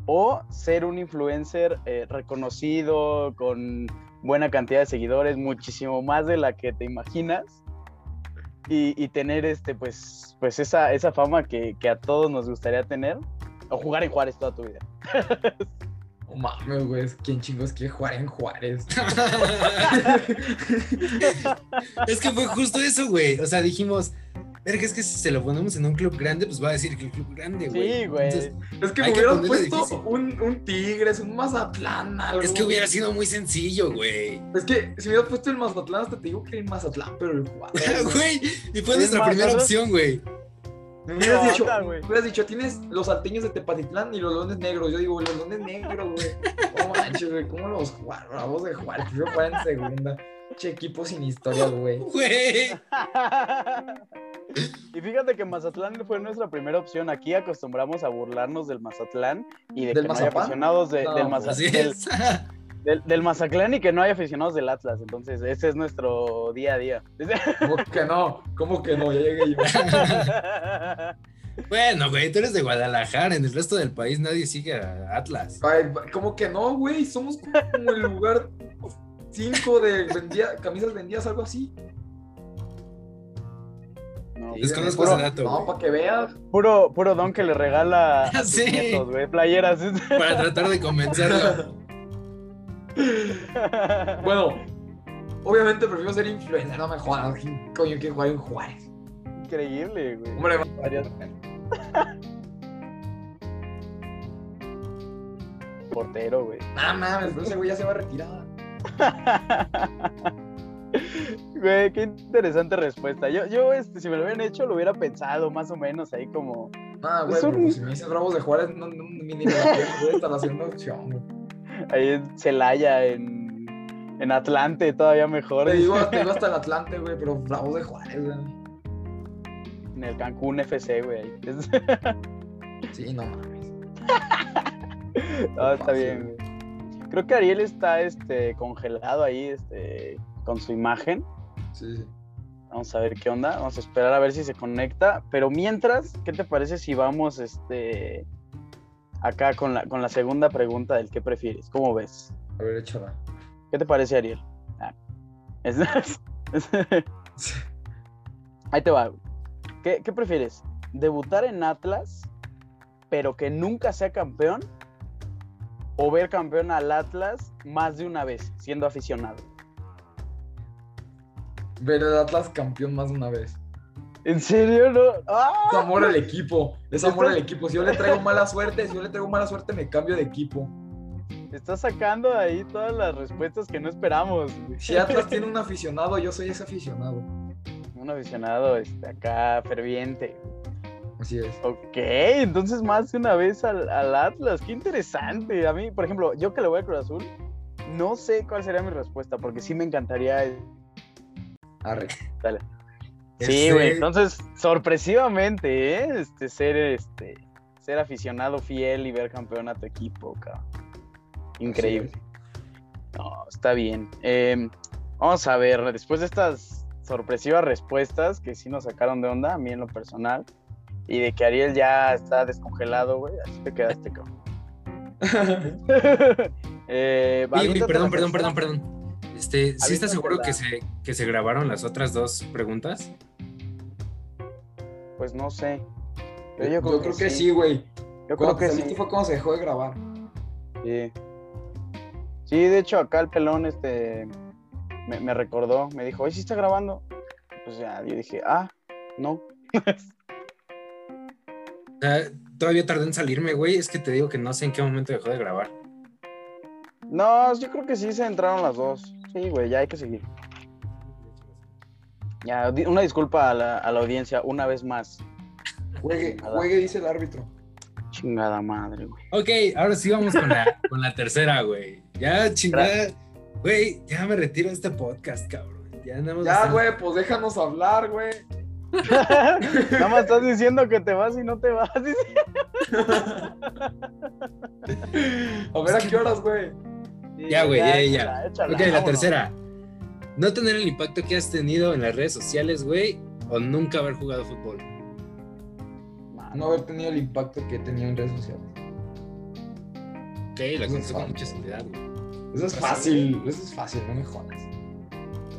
¿O ser un influencer eh, reconocido con buena cantidad de seguidores, muchísimo más de la que te imaginas? Y, y tener este, pues, pues esa, esa fama que, que a todos nos gustaría tener. O jugar en Juárez toda tu vida. Mames, güey, ¿quién chingos quiere jugar en Juárez? es que fue justo eso, güey. O sea, dijimos, verga, es que si se lo ponemos en un club grande, pues va a decir que el club grande, güey. Sí, güey. Entonces, Es que me que ponerle puesto un, un Tigres, un Mazatlán, algo. es que hubiera sido muy sencillo, güey. Es que si me hubieras puesto el Mazatlán, hasta te digo que el Mazatlán, pero el Juárez. Güey, y fue Es nuestra primera opción, güey. Me hubieras, No, dicho, me hubieras dicho, tienes los salteños de Tepatitlán y los leones negros. Yo digo, los leones negros, güey. No manches, güey, ¿cómo los? Bravos de Juárez, prefiero jugar en segunda. Che, equipo sin historia, güey. Güey. y fíjate que Mazatlán fue nuestra primera opción. Aquí acostumbramos a burlarnos del Mazatlán y de ¿Del que no Mazapán? aficionados de- No, del, pues Maza- Así del, del- Mazatlán y que no haya aficionados del Atlas. Entonces, ese es nuestro día a día. ¿Cómo que no? ¿Cómo que no? Ya llegué yo. Bueno, güey, tú eres de Guadalajara. En el resto del país nadie sigue a Atlas. Ay, ¿Cómo que no, güey? Somos como el lugar 5 de vendía, camisas vendidas, algo así. No, Sí, Desconozco puro- ese dato, No, para que veas. puro, puro don que le regala a sus Sí. nietos, güey, playeras. Para tratar de convencerlo. Bueno, obviamente prefiero ser influencer, no me jodas. ¿Quién coño quiere jugar en Juárez? Increíble, güey. Hombre, Portero, güey. nada mames, pero ese güey ya se va a retirar. Güey, qué interesante respuesta. Yo, yo este, si me lo hubieran hecho, lo hubiera pensado más o menos ahí como Ah, güey, Es un- pero pues, si me dices Bravos de Juárez, no, no, ni ni me la quiero, güey, está la segunda opción, güey. Ahí en Celaya, en, en Atlante, todavía mejor. Te digo, te digo hasta el Atlante, güey, pero Bravos de Juárez, güey. En el Cancún FC, güey. Sí, no mames. No, está bien, güey. Creo que Ariel está este, congelado ahí este, con su imagen. Sí, sí. Vamos a ver qué onda. Vamos a esperar a ver si se conecta. Pero mientras, ¿qué te parece si vamos este, acá con la, con la segunda pregunta del qué prefieres? ¿Cómo ves? A ver, échala. ¿Qué te parece, Ariel? Ah, es- es- Ahí te va. ¿Qué, qué prefieres? ¿Debutar en Atlas, pero que nunca sea campeón? ¿O ver campeón al Atlas más de una vez, siendo aficionado? Ver el Atlas campeón más de una vez. ¿En serio? No? ¡Ah! Es amor al equipo. Es amor al equipo. Si yo le traigo mala suerte, si yo le traigo mala suerte, me cambio de equipo. Estás sacando ahí todas las respuestas que no esperamos. Si Atlas tiene un aficionado, yo soy ese aficionado. Un aficionado este, acá ferviente. Así es. Ok, entonces más de una vez al, al Atlas. Qué interesante. A mí, por ejemplo, yo que le voy al Cruz Azul, no sé cuál sería mi respuesta, porque sí me encantaría. Arre. Sí, Este, güey. Entonces, sorpresivamente, ¿eh? Este, ser, este, ser aficionado fiel y ver campeón a tu equipo, cabrón. Increíble. No, está bien. Eh, vamos a ver, después de estas sorpresivas respuestas que sí nos sacaron de onda, a mí en lo personal, y de que Ariel ya está descongelado, güey, así te quedaste, cabrón. eh, perdón, perdón, perdón, perdón. Este, ¿sí estás seguro que se, que se grabaron las otras dos preguntas? Pues no sé. Yo, creo, que, sí, güey. Yo creo que sí. fue cuando se dejó de grabar. Sí. Sí, de hecho acá el pelón este me, me recordó, me dijo, hoy sí está grabando. Pues ya, yo dije, ah, no. O sea, todavía tardé en salirme, güey. Es que te digo que no sé en qué momento dejó de grabar. No, yo creo que sí se entraron las dos. Sí, güey, ya hay que seguir. Ya, una disculpa a la, a la audiencia, una vez más. Juegue, juegue, dice el árbitro. Chingada madre, güey. Ok, ahora sí vamos con la, con la tercera, güey. Ya, chingada. Güey, ya me retiro de este podcast, cabrón. Ya andamos. Ya, haciendo- güey, pues déjanos hablar, güey. Nada más estás diciendo que te vas y no te vas. A ver a qué horas, güey. Ya, güey, ya, ya. échala, échala, Ok, la tercera. No tener el impacto que has tenido en las redes sociales, güey, o nunca haber jugado fútbol. No haber tenido el impacto que he tenido en redes sociales. Ok, la contesto con mucha seriedad, güey. Eso es fácil, eso es fácil, no me jodas.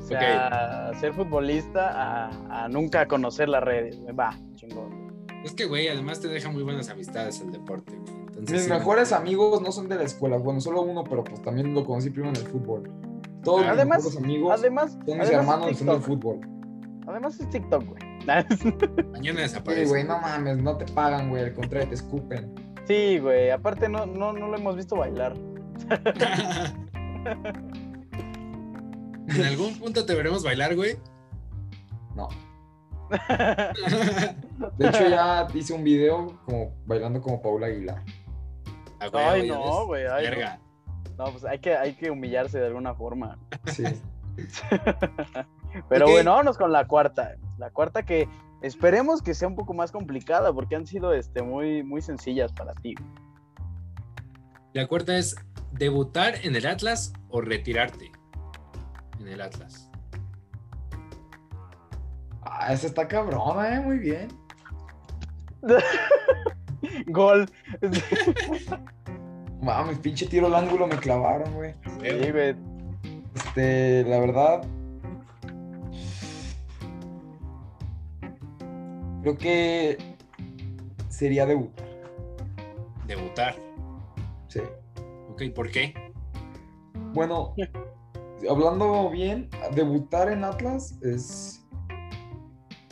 O sea, ser futbolista a, a nunca conocer las redes. Va, chingón. Es que, güey, además te deja muy buenas amistades el deporte, güey. Entonces, Mis sí, mejores amigos no son de la escuela, bueno, solo uno, pero pues también lo conocí primero en el fútbol. Todos mis Además- mejores amigos Además, son mis además hermanos es son del fútbol. Además es TikTok, güey. Mañana Sí, desaparece. güey, no mames, no te pagan, güey, al contrario, te escupen. Sí, güey. Aparte no, no, no lo hemos visto bailar. en algún punto te veremos bailar, güey. No. De hecho, ya hice un video como bailando como Paula Aguilar. Ah, güey, Ay, no, güey, ay. Verga. No, pues hay que, hay que humillarse de alguna forma. Sí. Pero bueno, vámonos con la cuarta. La cuarta que esperemos que sea un poco más complicada porque han sido este, muy, muy sencillas para ti. La cuarta es debutar en el Atlas o retirarte en el Atlas. Ah, esa está cabrona, eh, muy bien. Gol. Mames, pinche tiro al ángulo me clavaron, güey. Sí, güey. Este, la verdad. Creo que sería debutar. Debutar. Sí. Ok, ¿por qué? Bueno, hablando bien, debutar en Atlas es.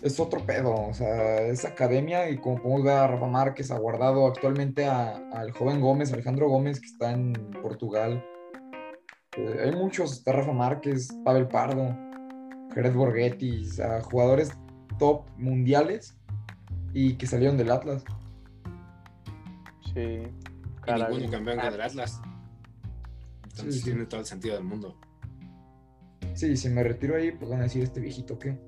Es otro pedo, o sea, es academia y como podemos ver a Rafa Márquez, ha guardado actualmente a- al joven Gómez, Alejandro Gómez, que está en Portugal. Eh, hay muchos, está Rafa Márquez, Pavel Pardo, Jared Borghetti, o sea, jugadores top mundiales y que salieron del Atlas. Sí. Y Caray. ninguno campeón con el Atlas. Entonces Sí, sí. tiene todo el sentido del mundo. Sí, si me retiro ahí, pues van a decir este viejito qué.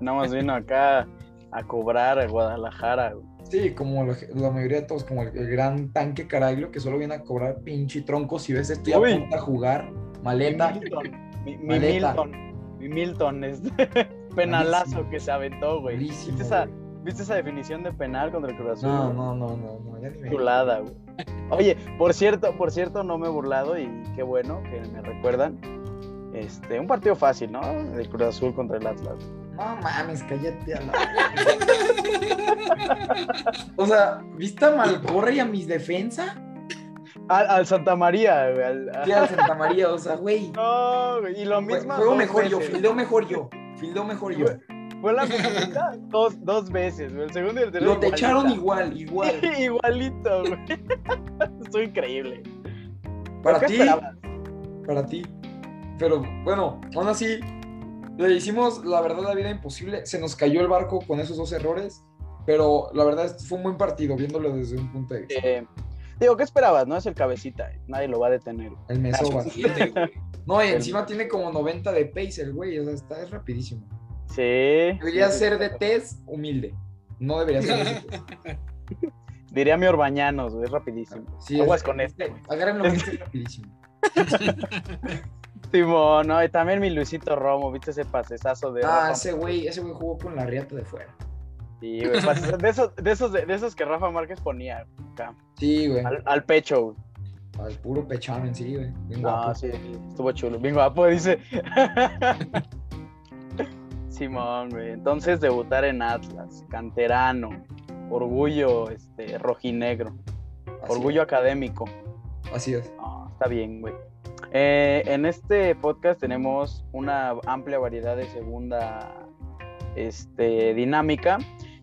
Nada más vino acá a cobrar a Guadalajara. güey. Sí, como la, la mayoría de todos, como el, el gran tanque Caraglio que solo viene a cobrar pinche tronco. Si ves esto, ya Uy. apunta a jugar. Maleta. Mi Milton. Mi, mi Maleta. Milton. Mi Milton. Este penalazo Malísimo. que se aventó, güey. Malísimo, ¿Viste esa, güey. ¿Viste esa definición de penal contra el Cruz Azul? No, no, no, no, no, ya ni me. chulada, güey. Oye, por cierto, por cierto, no me he burlado y qué bueno que me recuerdan. Este, un partido fácil, ¿no? El Cruz Azul contra el Atlas. No mames, cállate a la. o sea, ¿viste a Malcorra y a mis defensa? Al, al Santa María, güey. al- Sí, Santa María, o sea, güey. No, güey, y lo mismo. Juego mejor yo, fildeo mejor yo. Fildeo mejor yo. Fue la primera dos, dos veces, güey. El segundo y el tercero. Lo te echaron igual, igual. Igualito, güey. Estuvo increíble. Para ¿Qué ti, esperabas? para ti. Pero bueno, aún así, le hicimos la verdad la vida imposible. Se nos cayó el barco con esos dos errores. Pero la verdad fue un buen partido viéndolo desde un punto de vista. Eh, digo, ¿qué esperabas? No es el cabecita. eh. Nadie lo va a detener. El güey. No, y encima tiene como 90 de pace el güey. O sea, está es rapidísimo. Sí. Debería sí, ser de test humilde. No debería ser de test. Diría mi Orbañanos, güey. Es rapidísimo. Sí, Aguas es- con este. Agárrenlo que es rapidísimo. Simón, no, y también mi Luisito Romo, ¿viste ese pasesazo de Ah, Rafa? ese güey, ese güey jugó con la riata de fuera. Sí, güey, pase- de esos, de esos, de esos que Rafa Márquez ponía acá, Sí, güey. al, al pecho, güey. Al puro pechamen, sí, güey. Bien No, guapo. sí, estuvo chulo, bien guapo, dice. Simón, güey. Entonces debutar en Atlas, canterano, orgullo este, rojinegro, Así orgullo académico. Así es. No, está bien, güey. Eh, en este podcast tenemos una amplia variedad de segunda este, dinámica,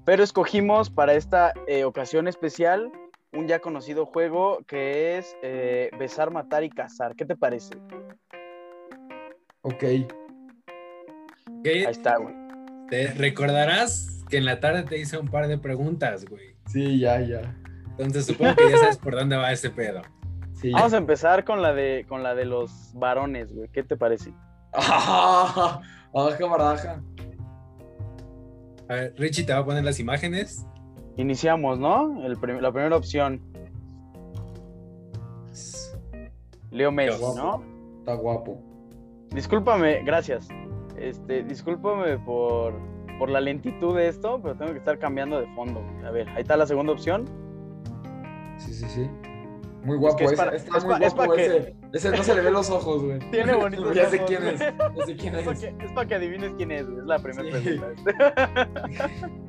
pero escogimos para esta eh, ocasión especial un ya conocido juego que es eh, besar, matar y cazar. ¿Qué te parece? Ok. ¿Qué? Ahí está, güey. Te recordarás que en la tarde te hice un par de preguntas, güey. Sí, ya, ya. Entonces supongo que ya sabes por dónde va ese pedo. Sí. Vamos a empezar con la de con la de los varones, güey. ¿Qué te parece? ¡Aja, baraja! A ver, Richie te va a poner las imágenes. Iniciamos, ¿no? El prim- la primera opción, Leo Messi. ¿no? Está guapo. Discúlpame, gracias. Este, discúlpame por, por la lentitud de esto, pero tengo que estar cambiando de fondo. A ver, ahí está la segunda opción. Sí, sí, sí. Muy guapo. ese, para- está es muy pa- es guapo que- ese. Ese no se le ve los ojos, güey. Tiene bonitos Ya sé ojos, quién güey. es. Ya sé quién Es para es. que, es pa' que adivines quién es, güey. Es la primera Sí. pregunta.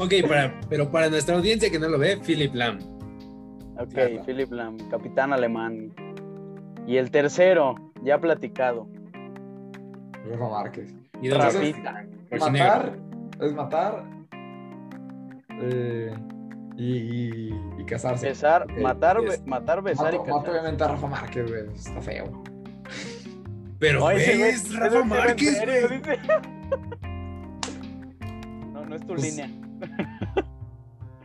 Ok, para, pero para nuestra audiencia que no lo ve, Philip Lam. ok, Claro. Philip Lam, capitán alemán. Y el tercero, ya platicado. Rafa Márquez. Y Entonces. Matar es matar. eh, y, y, y casarse. Besar, Ok, matar, matar, besar Mato, y mato casar. obviamente a Rafa Márquez, güey. Está feo. Pero No, güey- ese Rafa Márquez, güey. No, no es tu Pues- línea.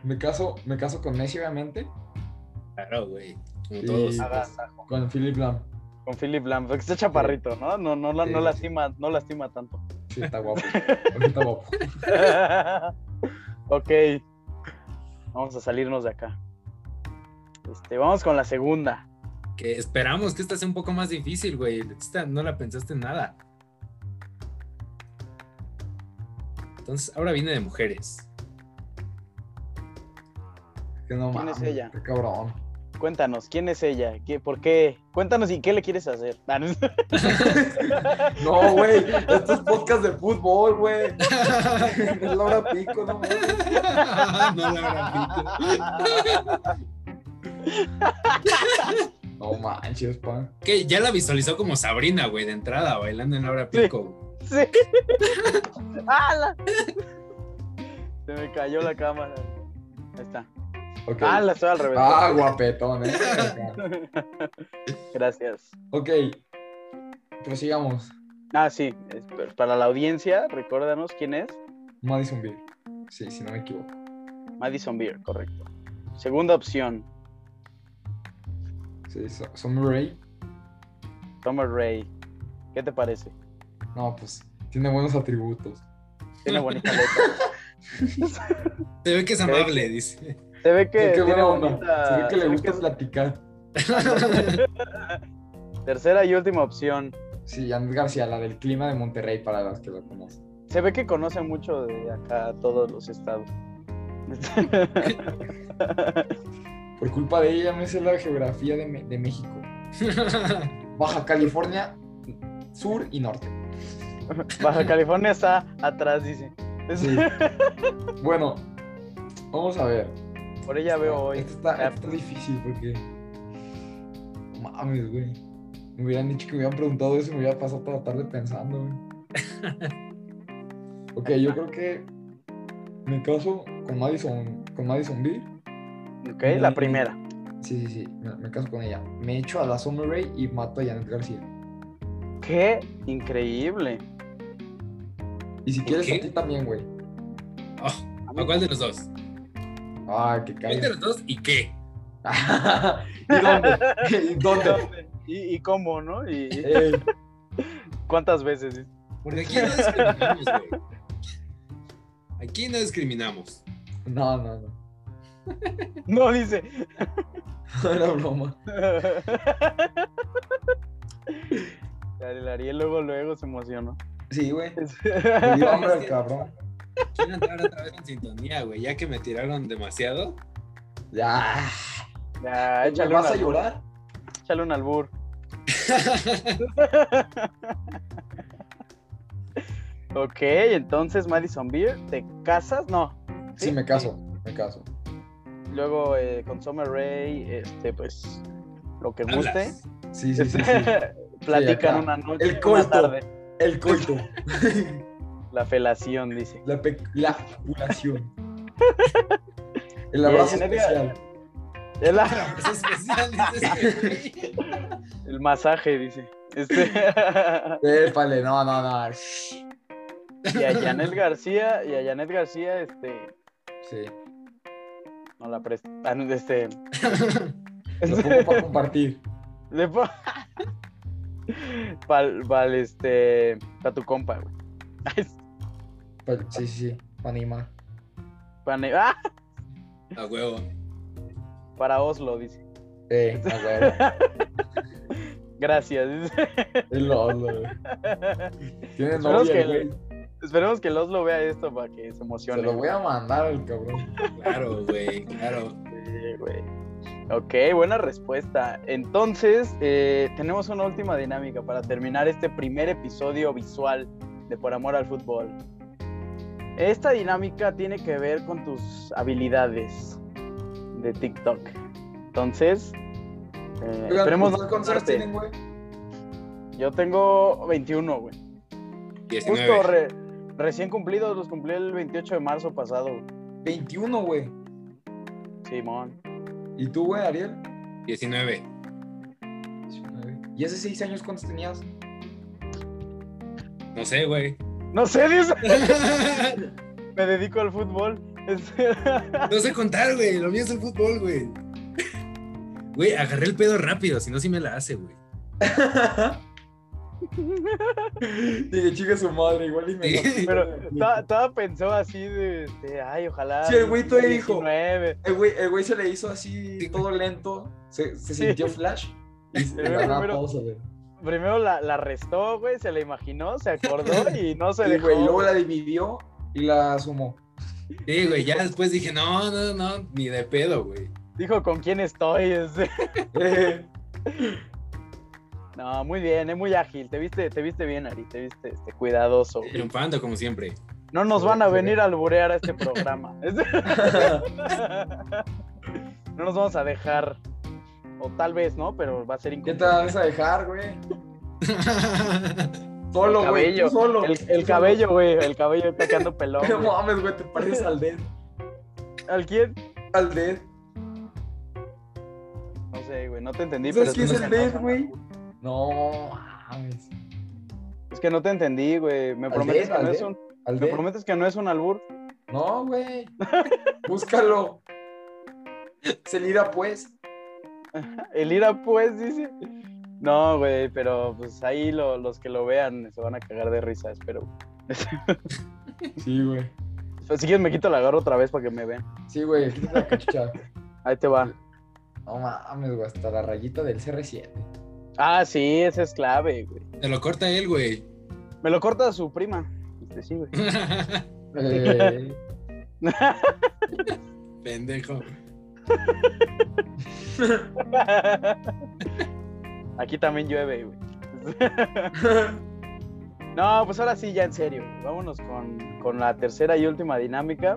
Me caso, me caso con Messi, obviamente. Claro, güey. Como Y- todos. Agasajo. Con Philip Lam. Con Philip Lam, porque está chaparrito, ¿no? No, no, Sí, no sí. lastima, no lastima tanto. Sí, está guapo. está guapo. ok. Vamos a salirnos de acá. Este, vamos con la segunda. Que esperamos que esta sea un poco más difícil, güey. Esta no la pensaste en nada. Entonces, ahora viene de mujeres. Que no ¿Quién es ella? Qué cabrón. Cuéntanos, ¿quién es ella? ¿Qué, ¿Por qué? Cuéntanos y qué le quieres hacer. Ah, no güey. Esto es podcast de fútbol, güey. Es la hora pico, no mames. no la habrá No manches, pa. Que ya la visualizó como Sabrina, güey, de entrada, bailando en la hora Sí. pico. Sí. ¡Hala! Se me cayó la cámara. Ahí está. Ah, la estoy al revés. Ah, guapetón, eh. Gracias. Ok. Prosigamos. Ah, sí. Para la audiencia, recuérdanos quién es. Madison Beer. Sí, si no me equivoco. Madison Beer, correcto. Segunda opción, Sí, Summer Rae. Summer Rae. ¿Qué te parece? No, pues tiene buenos atributos. Tiene bonita letra. Se ve que es amable, dice. Se ve que Sí, tiene bonita. Se ve que le gusta platicar. Tercera y última opción. Sí, Andrés García, la del clima de Monterrey, para las que lo conocen. Se ve que conoce mucho de acá todos los estados. Por culpa de ella me sé la geografía de, de México. Baja California, sur y norte. Baja California está atrás, dice. Sí. Bueno, vamos a ver. Por ella veo hoy. Esto está, esto está difícil porque. no Mames, güey. Me hubieran dicho que me hubieran preguntado eso y me hubiera pasado toda la tarde pensando, güey. ok, yo creo que me caso con Madison, con Madison Beer. Ok, la primera. Sí, sí, sí, me, me caso con ella. Me echo a la Summer Rae y mato a Janet García. Qué increíble. Y si ¿Por quieres qué? a ti también, güey. Oh, ¿A cuál de los dos? Ay, qué ¿Cuál de cae. los dos y qué? ¿Y dónde? ¿Y dónde? ¿Y, y cómo, no? ¿Y Ey, cuántas veces? Porque aquí no discriminamos, güey. Aquí no discriminamos. no, no, no. No, dice. Era broma. El Ariel luego, luego se emocionó. Sí, güey. Me dio hambre el cabrón. Quiero entrar otra vez en sintonía, güey. Ya que me tiraron demasiado. Ya. Ya, ¿Me échale vas un a llorar? Échale un albur. Ok, entonces Madison Beer, ¿te casas? No. Sí, me caso, me caso. Luego eh, con Summer Rae, este, pues, lo que guste. Sí, sí, sí, sí. Platican una noche, El una tarde. El coito. La felación, dice. La, la. El abrazo el- especial. El, Abrazo especial, güey. el masaje, dice. Este, Épale, no, no, no. y a Janet García, y a Janet García, este, Sí. no la presta. Ah, no, este, Lo pongo para compartir. le po- pal, pal, este, para tu compa, güey. Pa- Sí, sí, sí. Para, ne- ¡Ah! A huevo. para Oslo, dice. Eh, a huevo. Gracias. dice. Es lo, lo- Tiene Esperemos novia, que- güey. Esperemos que el Oslo vea esto para que se Se emocione. lo voy a mandar al cabrón. Claro, güey, claro. Sí, güey. Ok, buena respuesta. Entonces, eh, tenemos una última dinámica para terminar este primer episodio visual de Por Amor al Fútbol. Esta dinámica tiene que ver con tus habilidades de TikTok. Entonces, eh, Oigan, esperemos no ¿ustedes ¿Cuántos tienen, güey? Yo tengo 21, güey. 19. Justo re- recién cumplidos, los cumplí el 28 de marzo pasado. güey. 21, güey. Simón. ¿Y tú, güey, Ariel? 19. 19. ¿Y hace 6 años cuántos tenías? No sé, güey. No sé, dice. Me dedico al fútbol. No sé contar, güey. Lo mío es el fútbol, güey. Güey, agarré el pedo rápido, si no, sí me la hace, güey. Dije, chica su madre, igual y me. Sí. Pero toda, toda pensó así de, de, ay, ojalá. Sí, el güey todavía dijo. 19. El güey, el güey se le hizo así Sí. todo lento. Se, se sintió flash. Y se primero- pausa, güey. Primero la, la restó, güey, se la imaginó, se acordó y no se Sí, dejó. güey, y luego la dividió y la sumó. Sí, güey, ya después dije, no, no, no, ni de pedo, güey. Dijo con quién estoy. Eh, No, muy bien, es muy ágil. Te viste, te viste bien, Ari, te viste este, cuidadoso. güey. Triunfando como siempre. No nos van a venir a alburear a este programa. No nos vamos a dejar. O tal vez, ¿no? Pero va a ser ¿Qué te incómodo. vas a dejar, güey? Solo, El güey. cabello, Solo. el, el cabello, güey. El cabello está quedando pelón. No güey. mames, güey, te pareces al dead. ¿Al quién? Al dead. No sé, güey. No te entendí. ¿Sabes pero qué es el dead, güey? No mames. Es que no te entendí, güey. Me prometes dead, que no es un. Me prometes que no es un albur. No, güey. Búscalo. Se lira, pues. El ira, pues, dice. No, güey, pero pues ahí lo- los que lo vean se van a cagar de risa, espero. Sí, güey. Pues, si quieres me quito la garra otra vez para que me vean. Sí, güey. Quítate la cachucha. Ahí te va. No mames, güey. Hasta la rayita del CR7. Ah, sí, ese es clave, güey. Te lo corta él, güey. Me lo corta su prima. Este, sí, güey. Eh, Pendejo. Aquí también llueve, güey. No, pues ahora sí, ya en serio. Vámonos con, con la tercera y última dinámica.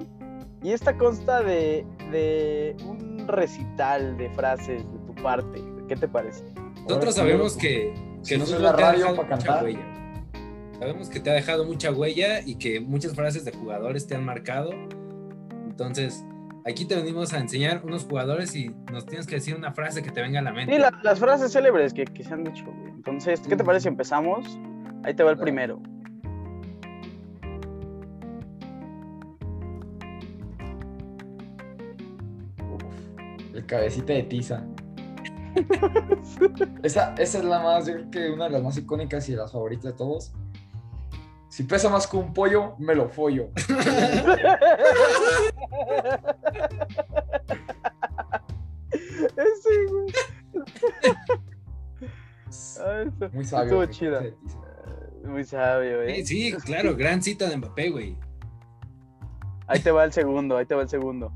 Y esta consta de, de un recital de frases de tu parte. ¿Qué te parece? Nosotros sabemos que, que Si el no soy fútbol la te ha dejado para mucha cantar. huella. Sabemos que te ha dejado mucha huella y que muchas frases de jugadores te han marcado. Entonces, aquí te venimos a enseñar unos jugadores y nos tienes que decir una frase que te venga a la mente. Sí, la- las frases célebres que, que se han dicho, güey. Entonces, ¿qué te parece si empezamos? Ahí te va el primero. el cabecita de tiza. Esa, esa es la más, yo creo que una de las más icónicas y las favoritas de todos. Si pesa más que un pollo, me lo follo. Ese, güey. Ah, Muy sabio. Estuvo chida. Muy sabio, ¿eh? Sí, sí, claro, gran cita de Mbappé, güey. Ahí te va el segundo, ahí te va el segundo.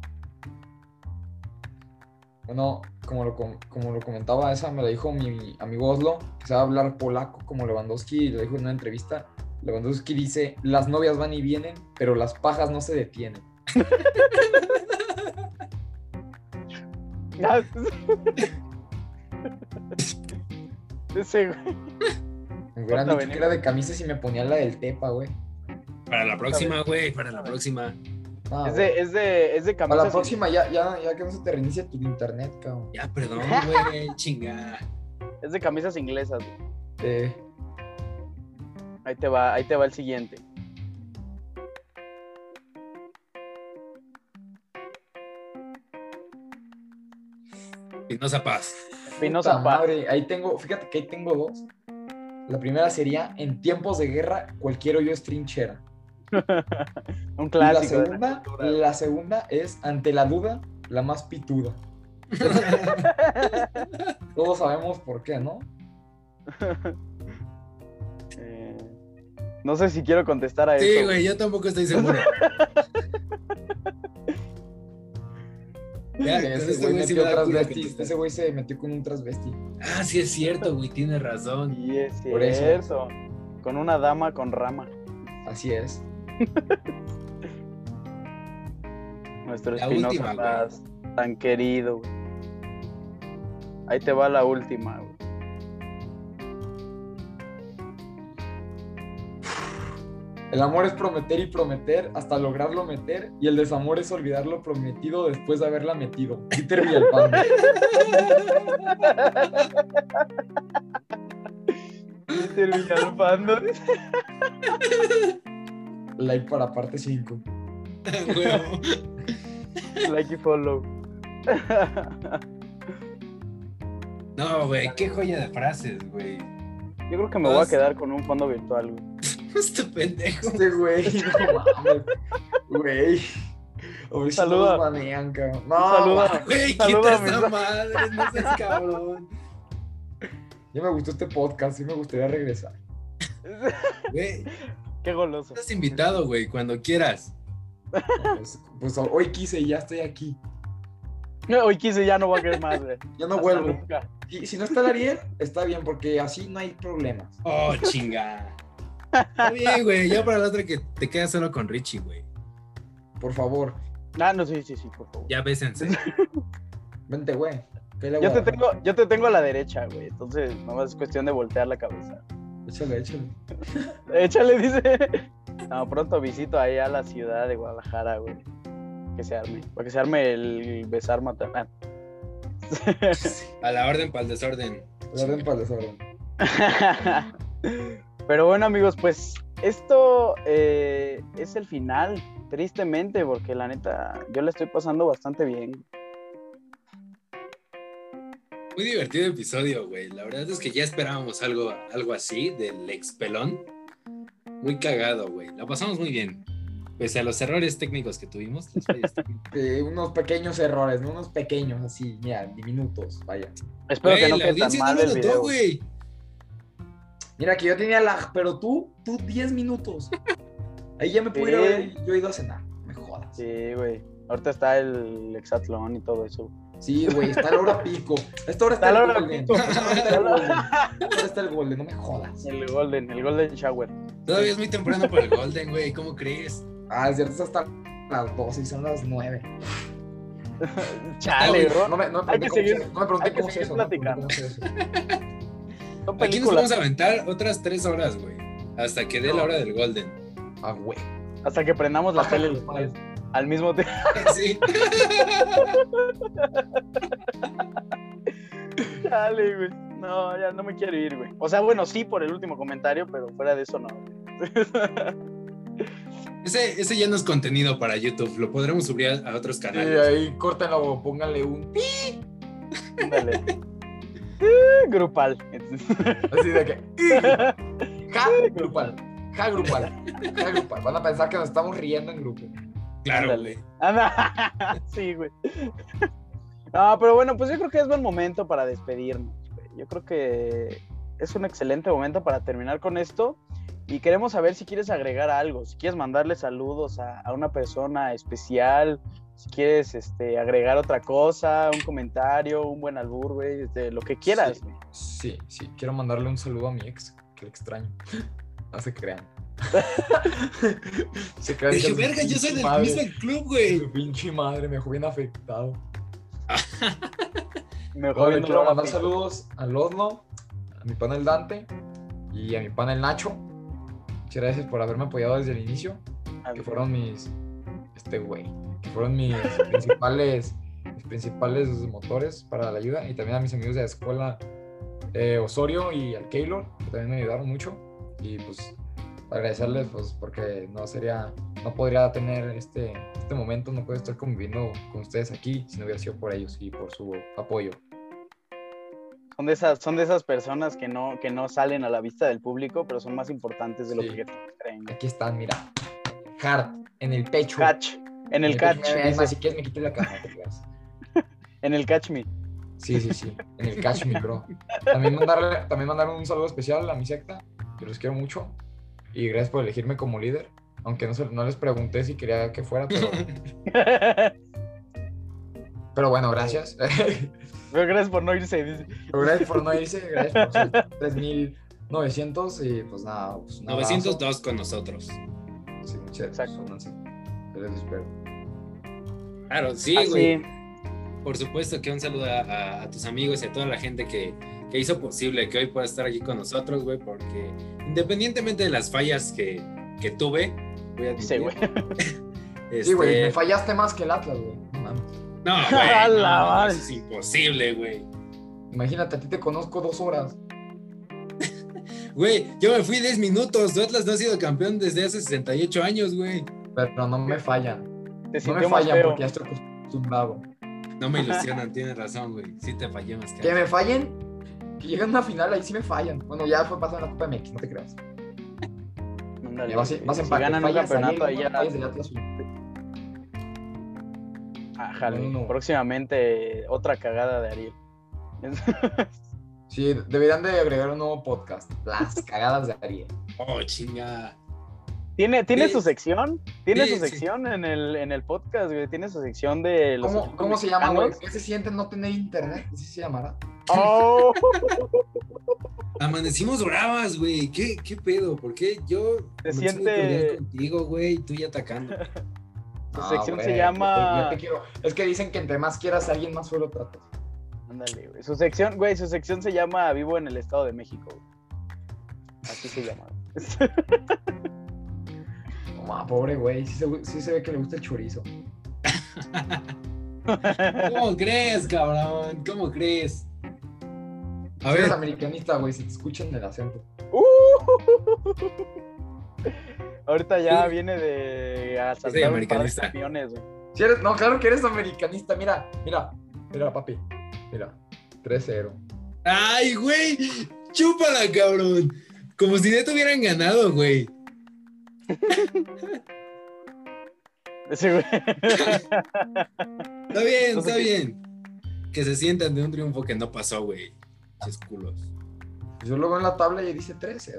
Bueno, como lo, com- como lo comentaba, esa me la dijo mi amigo Oslo, que sabe hablar polaco como Lewandowski, y lo dijo en una entrevista. Lewandowski dice, las novias van y vienen, pero las pajas no se detienen. Ah, Ese, güey. Me dicho que era de camisas y me ponía la del Tepa, güey. Para la próxima, güey, para la próxima. Es de, es de, es de Para camisas. la próxima, ya, ya, ya que no se te reinicie tu internet, cabrón. Ya, perdón, güey, chinga. Es de camisas inglesas, güey. Eh, Ahí te va, ahí te va el siguiente. Espinosa Paz. Espinosa Paz. madre, Ahí tengo, fíjate que ahí tengo dos. La primera sería, en tiempos de guerra, cualquier hoyo es trinchera. Un Y clásico. La de segunda, la segunda es, ante la duda, la más pituda. Todos sabemos por qué, ¿no? No sé si quiero contestar a Sí, eso. güey, yo tampoco estoy seguro. Ya, ese güey sí. Ese se metió con un transvesti. Ah, sí es cierto, güey, tienes razón. Sí, es Por eso. cierto. Con una dama con rama. Así es. Nuestro. Paz, tan querido. güey. Ahí te va la última. güey. El amor es prometer y prometer hasta lograrlo meter. Y el desamor es olvidar lo prometido después de haberla metido. Peter Villalpando. Peter Villalpando. Like para parte 5. Huevo. like y follow. No, güey, qué joya de frases, güey. Yo creo que me voy a quedar con un fondo virtual. güey. Este pendejo. Este güey, no mames. Güey. Saluda. cabrón. No, Saluda. Güey, Saluda, quita esa madre, no seas cabrón. Ya me gustó este podcast, sí me gustaría regresar. Güey, Qué goloso. estás invitado, güey, cuando quieras. Pues, pues hoy quise y ya estoy aquí. Hoy quise, ya no voy a querer más, güey. Ya no Hasta vuelvo. nunca. Y si no está el Ariel, está bien, porque así no hay problemas. Oh, chinga. Está bien, güey, ya para la otra que te quedas solo con Richie, güey. Por favor, Ah, no, sí, sí, sí, por favor. Ya bésense. vente, güey. Yo te a- tengo, yo te tengo a la derecha, güey. Entonces, nomás es cuestión de voltear la cabeza. Échale, échale. Échale, dice. No, pronto visito ahí a la ciudad de Guadalajara, güey. Que se arme. Para que se arme el besar matar. Ah. A la orden para el desorden. Orden para el desorden. Pero bueno, amigos, pues esto eh, es el final, tristemente, porque la neta, yo le estoy pasando bastante bien. Muy divertido episodio, güey. La verdad es que ya esperábamos algo, algo así del ex pelón. Muy cagado, güey. La pasamos muy bien. Pese a los errores técnicos que tuvimos. Eh, unos pequeños errores, ¿no? Unos pequeños, así, mira, diminutos, vaya. Espero que no la quede tan mal no el lo notó, video. güey. Mira que yo tenía lag, pero tú, tú 10 minutos. Ahí ya me pude ir a Sí. ver, yo he ido a cenar, no me jodas. Sí, güey. Ahorita está el hexatlón y todo eso. Sí, güey, está la hora pico. A esta hora está, el hora golden. pico. A esta hora está el golden. A esta hora está el golden, no me jodas. El golden, el golden shower. Todavía es muy temprano para el Golden, güey. ¿Cómo crees? Ah, es cierto, es hasta las 12 y son las 9. Chale, bro. No me, no me Hay pregunté que cómo seguir- se- no me pregunté cómo eso. no me pregunté platicando. cómo es eso. Son Aquí nos vamos a aventar otras tres horas, güey. Hasta que dé la hora del Golden. Ah, güey. Hasta que prendamos la tele los tres al mismo tiempo. Sí. Chale, güey. No, ya no me quiero ir, güey. O sea, bueno, sí por el último comentario, pero fuera de eso no. Ese, ese ya no es contenido para YouTube. Lo podremos subir a, a otros Sí, canales. ahí córtenlo, pónganle un pi. Dale. Grupal. Así de que. Ja grupal. Ja grupal. Ja grupal. Van a pensar que nos estamos riendo en grupo. Claro, Ándale. Anda. Sí, güey. No, pero bueno, pues yo creo que es buen momento para despedirnos. güey. Yo creo que es un excelente momento para terminar con esto. Y queremos saber si quieres agregar algo, si quieres mandarle saludos a, a una persona especial, si quieres este, agregar otra cosa, un comentario, un buen albur, güey, este, lo que quieras. Sí. Sí, sí. Quiero mandarle un saludo a mi ex, que le extraño. No se crean. se crean Dije, verga, yo soy pinche del madre- mismo club, güey. Su pinche madre me dejó bien afectado. Mejor No, le quiero mandar saludos al Osno, a mi pana el Dante y a mi pana el Nacho. Muchas gracias por haberme apoyado desde el inicio. Que fueron mis. Este güey. Que fueron mis principales. Mis principales motores para la ayuda. Y también a mis amigos de la escuela eh, Osorio y al Keylor. Que también me ayudaron mucho. Y pues agradecerles, pues porque no sería, no podría tener este, este momento, no puedo estar conviviendo con ustedes aquí si no hubiera sido por ellos y por su apoyo. Son de esas, son de esas personas que no, que no salen a la vista del público, pero son más importantes de lo Sí. que creen. Aquí están, mira. Hard, en el pecho. Catch, en el catch, Es más, si quieres me quité la caja, en el catch me. Sí, sí, sí. En el Catch Me, bro. También mandarle, también mandar un saludo especial a mi secta, que los quiero mucho. Y gracias por elegirme como líder. Aunque no, se- no les pregunté si quería que fuera, pero, pero bueno, gracias. Pero gracias por no irse. dice. Pero gracias por no irse, gracias por sus 3900 y pues nada. Pues, un abrazo. 902 con nosotros. Sí, muchas Exacto. gracias. Yo les espero. Claro, sí, Así, güey. Por supuesto que un saludo a, a- a tus amigos y a toda la gente que, que hizo posible que hoy pueda estar aquí con nosotros, güey, porque independientemente de las fallas que, que tuve, voy a Sí, güey. Sí, güey, este, me fallaste más que el Atlas, güey. No güey, la no, eso es imposible, güey. Imagínate, a ti te conozco dos horas. Güey, yo me fui 10 minutos. Tu Atlas no ha sido campeón desde hace 68 años, güey. Pero no me fallan. Te No me sintió más fallan feo. porque ya estoy acostumbrado. No me ilusionan, tienes razón, güey. Sí te fallé más que Que me fallen, que lleguen a una final, ahí sí me fallan. Bueno, ya fue pasado en la Copa MX, no te creas. Ándale, Ya vas, vas a si empate, ganan un campeonato, ahí, ya. No, no. Próximamente otra cagada de Ariel. Sí, deberían de agregar un nuevo podcast. Las cagadas de Ariel. Oh, chinga. ¿Tiene, ¿tiene Sí. su sección? ¿Tiene Sí, su sí. sección en, el, en el podcast, güey? ¿Tiene su sección de los ¿Cómo, cómo se llama, güey? ¿Qué se siente no tener internet? ¿Así se llamará? ¡Oh! Amanecimos bravas, güey. ¿Qué, ¿Qué pedo? ¿Por qué yo siento siente- contigo, güey, y tú ya atacando? Su Ah, sección se llama- yo te- yo te quiero. Es que dicen que entre más quieras a alguien, más solo tratas. Ándale, güey. Su sección, güey, su sección se llama Vivo en el Estado de México. güey. Así se llama. No, pobre güey, sí se, sí se ve que le gusta el chorizo. ¿Cómo crees, cabrón? ¿Cómo crees? A Si eres americanista, güey, si te escuchan el acento. ¡Uh! Ahorita ya Sí. viene de asaltar un par de camiones, güey. Si eres, no, claro que eres americanista. Mira, mira, mira, papi. Mira, 3-0. ¡ay, güey! ¡Chúpala, cabrón! Como si ya te hubieran ganado, güey. Está bien, está bien. Que se sientan de un triunfo que no pasó, güey. Yo lo veo en la tabla y dice 13.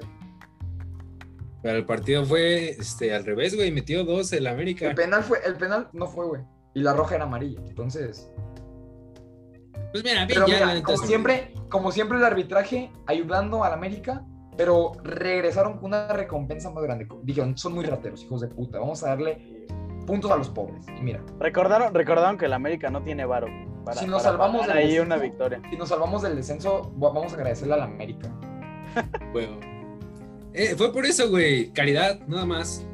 Pero el partido fue este, al revés, güey. Metió dos el América. El penal fue, el penal no fue, güey. Y la roja era amarilla. Entonces. Pues mira, Pero ya, la mira, como siempre, como siempre el arbitraje ayudando al América, pero regresaron con una recompensa más grande. Dijeron, son muy rateros, hijos de puta. Vamos a darle puntos a los pobres. Y mira, Recordaron, recordaron que el América no tiene varo. Para, Si nos para salvamos del ahí una descenso, victoria. si nos salvamos del descenso, va- vamos a agradecerle al América. Huevo. Eh, fue por eso, güey. Caridad, nada más.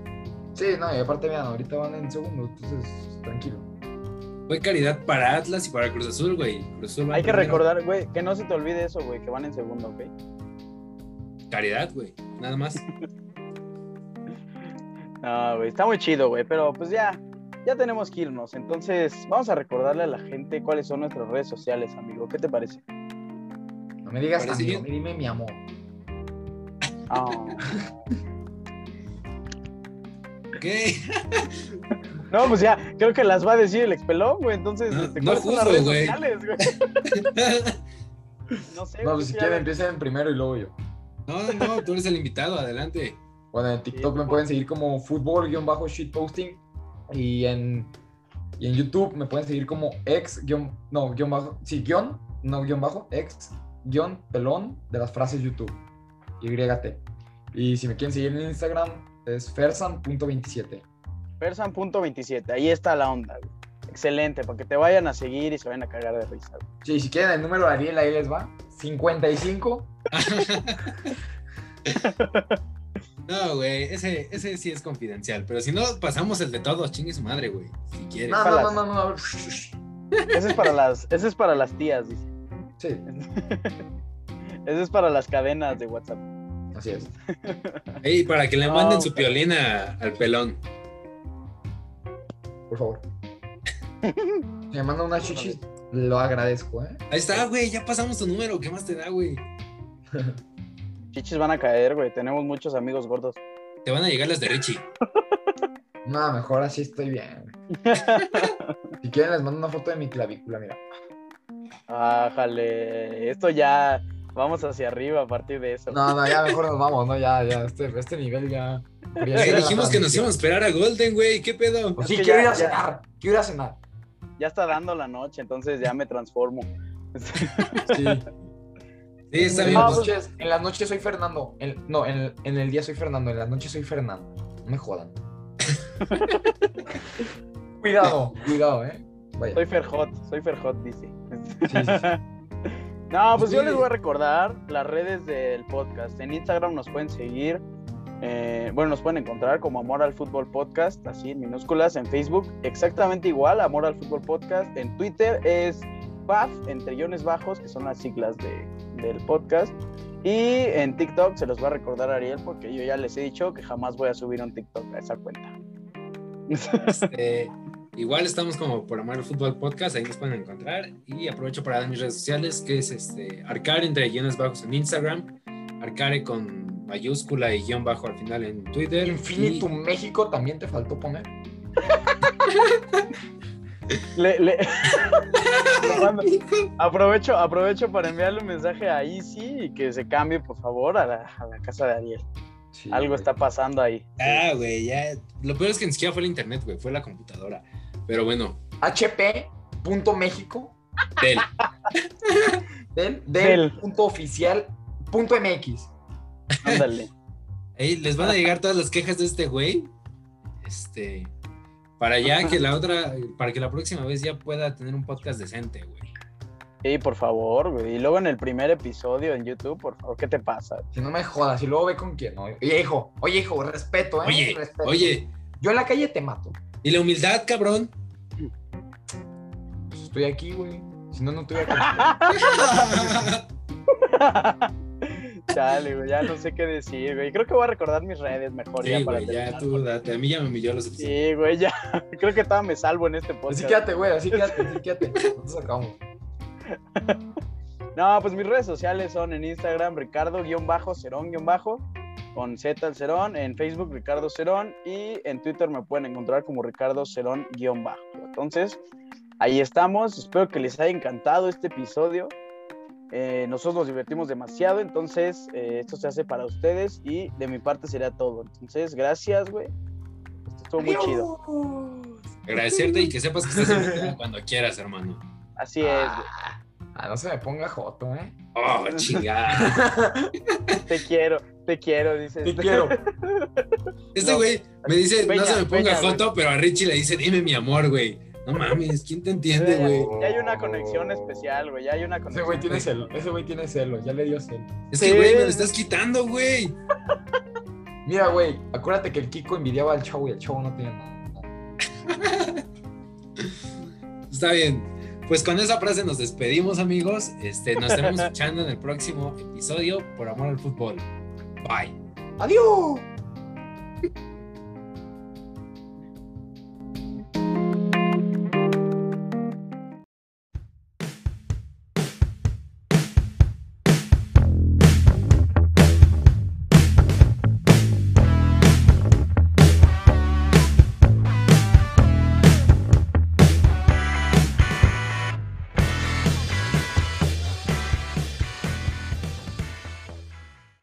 Sí, no, y aparte, vean, ahorita van en segundo, entonces tranquilo. Fue caridad para Atlas y para Cruz Azul, güey. Cruz Azul va Hay que primero. recordar, güey, que no se te olvide eso, güey, que van en segundo, ¿ok? Caridad, güey. Nada más. No, güey, está muy chido, güey, pero pues ya, ya tenemos que irnos. Entonces, vamos a recordarle a la gente cuáles son nuestras redes sociales, amigo. ¿Qué te parece? No me digas amigo, bien. dime mi amor. Ah, ¿Qué? No, pues ya, creo que las va a decir el expelón, güey. Entonces, No, este, no ¿cuáles son las juzgo, redes güey. sociales, güey? No sé, No, pues si quieren empiecen primero y luego yo. No, no, tú eres el invitado, adelante. Bueno, en TikTok me pueden seguir como fútbol-shitposting y en, y en YouTube me pueden seguir como ex no, guion bajo, sí, guion, no, guion bajo, ex, guion, pelón de las frases YouTube, YT. Y si me quieren seguir en Instagram es fersan.27. Persan.27, ahí está la onda, güey. Excelente, para que te vayan a seguir y se vayan a cagar de risa, güey. Sí, si quieren el número de Ariel, ahí les va. 55. No, güey, ese, ese sí es confidencial. Pero si no, pasamos el de todos, chingue su madre, güey. Si quieres. No, no, no, no, no. Ese es para las, ese es para las tías, dice. Sí, Ese es para las cadenas de WhatsApp. Así es. Ey, para que le No, manden su piolina al pelón. Por favor. Me manda una chichis, lo agradezco, ¿eh? Ahí está, güey, ya pasamos tu número. ¿Qué más te da, güey? Chichis van a caer, güey. Tenemos muchos amigos gordos. Te van a llegar las de Richie. No, mejor así estoy bien. güey. Si quieren, les mando una foto de mi clavícula, mira. Ájale. Esto ya. Vamos hacia arriba a partir de eso. No, no, ya mejor nos vamos, ¿no? Ya, ya, este, este nivel ya. ya dijimos que nos íbamos a esperar a Golden, güey. ¿Qué pedo? Pues Es sí, quiero ya- ir a ya- cenar. Quiero ir a cenar. Ya está dando la noche, entonces ya me transformo. Sí. Sí, está en, bien. las pues- noches, en las noches soy Fernando. En- no, en el, en el día soy Fernando. En las noches soy Fernando. No me jodan. cuidado, cuidado, ¿eh? Vaya. Soy Ferhot, soy Ferhot, dice. Sí, sí, sí. No, pues yo les voy a recordar las redes del podcast. En Instagram nos pueden seguir. Eh, bueno, nos pueden encontrar como Amor al Fútbol Podcast, así en minúsculas. En Facebook, exactamente igual, Amor al Fútbol Podcast. En Twitter es PAF, entre guiones bajos, que son las siglas de- del podcast. Y en TikTok se los va a recordar Ariel, porque yo ya les he dicho que jamás voy a subir un TikTok a esa cuenta. Este, igual estamos como por amar el fútbol podcast, ahí nos pueden encontrar. Y aprovecho para dar mis redes sociales, que es este Arcare entre guiones bajos en Instagram, Arcare con mayúscula y guion bajo al final en Twitter. Infinitum México también te faltó poner. Le- le- aprovecho, aprovecho para enviarle un mensaje a Easy y que se cambie, por favor, a la, a la casa de Ariel. Sí, Algo güey. está pasando ahí. Ah, güey, ya. Lo peor es que ni siquiera fue el internet, güey, fue la computadora. Pero bueno, HP.México del. del, Del. del punto oficial punto MX. Ándale. Ahí les van a llegar todas las quejas de este güey. Este. Para ya que la otra. Para que la próxima vez ya pueda tener un podcast decente, güey. Sí, por favor, güey. Y luego en el primer episodio en YouTube, por favor, ¿qué te pasa? Si no me jodas, y luego ve con quién. Oye, hijo, oye, hijo, respeto, ¿eh? Oye, Respeto. oye. Yo en la calle te mato. Y la humildad, cabrón. Pues estoy aquí, güey. Si no, no te voy a Chale, güey, ya no sé qué decir, güey. Creo que voy a recordar mis redes mejor Sí, ya para güey, ya terminar. tú date. A mí ya me humilló lo suficiente. Sí, güey, ya. Creo que todavía me salvo en este Así podcast. quédate, güey, así quédate, así quédate. Nosotros acabamos. No, pues mis redes sociales son en Instagram Ricardo-Cerón- con Z al Cerón, en Facebook Ricardo Cerón y en Twitter me pueden encontrar como Ricardo Cerón bajo. Entonces, ahí estamos. Espero que les haya encantado este episodio. Eh, nosotros nos divertimos demasiado, entonces eh, esto se hace para ustedes y de mi parte sería todo. Entonces, gracias, güey. Esto estuvo muy chido. Agradecerte y que sepas que estás invitada cuando quieras, hermano. Así es, güey. Ah, ah, no se me ponga joto, ¿eh? Oh, chingada. Te quiero, te quiero, dice. Te quiero. Este No. güey me dice, Peña, no se me ponga Peña, güey. foto, pero a Richie le dice, dime mi amor, güey. No mames, ¿quién te entiende, güey? Ya hay una conexión especial, güey. Ya hay una Ese conexión. güey tiene celo, ese güey tiene celo, ya le dio celo. Es Sí. que, güey, me lo estás quitando, güey. Mira, güey, acuérdate que el Kiko envidiaba al chavo y el chavo no tenía nada. Está bien. Pues con esa frase nos despedimos, amigos. Este, nos estaremos escuchando en el próximo episodio por amor al fútbol. Bye. ¡Adiós!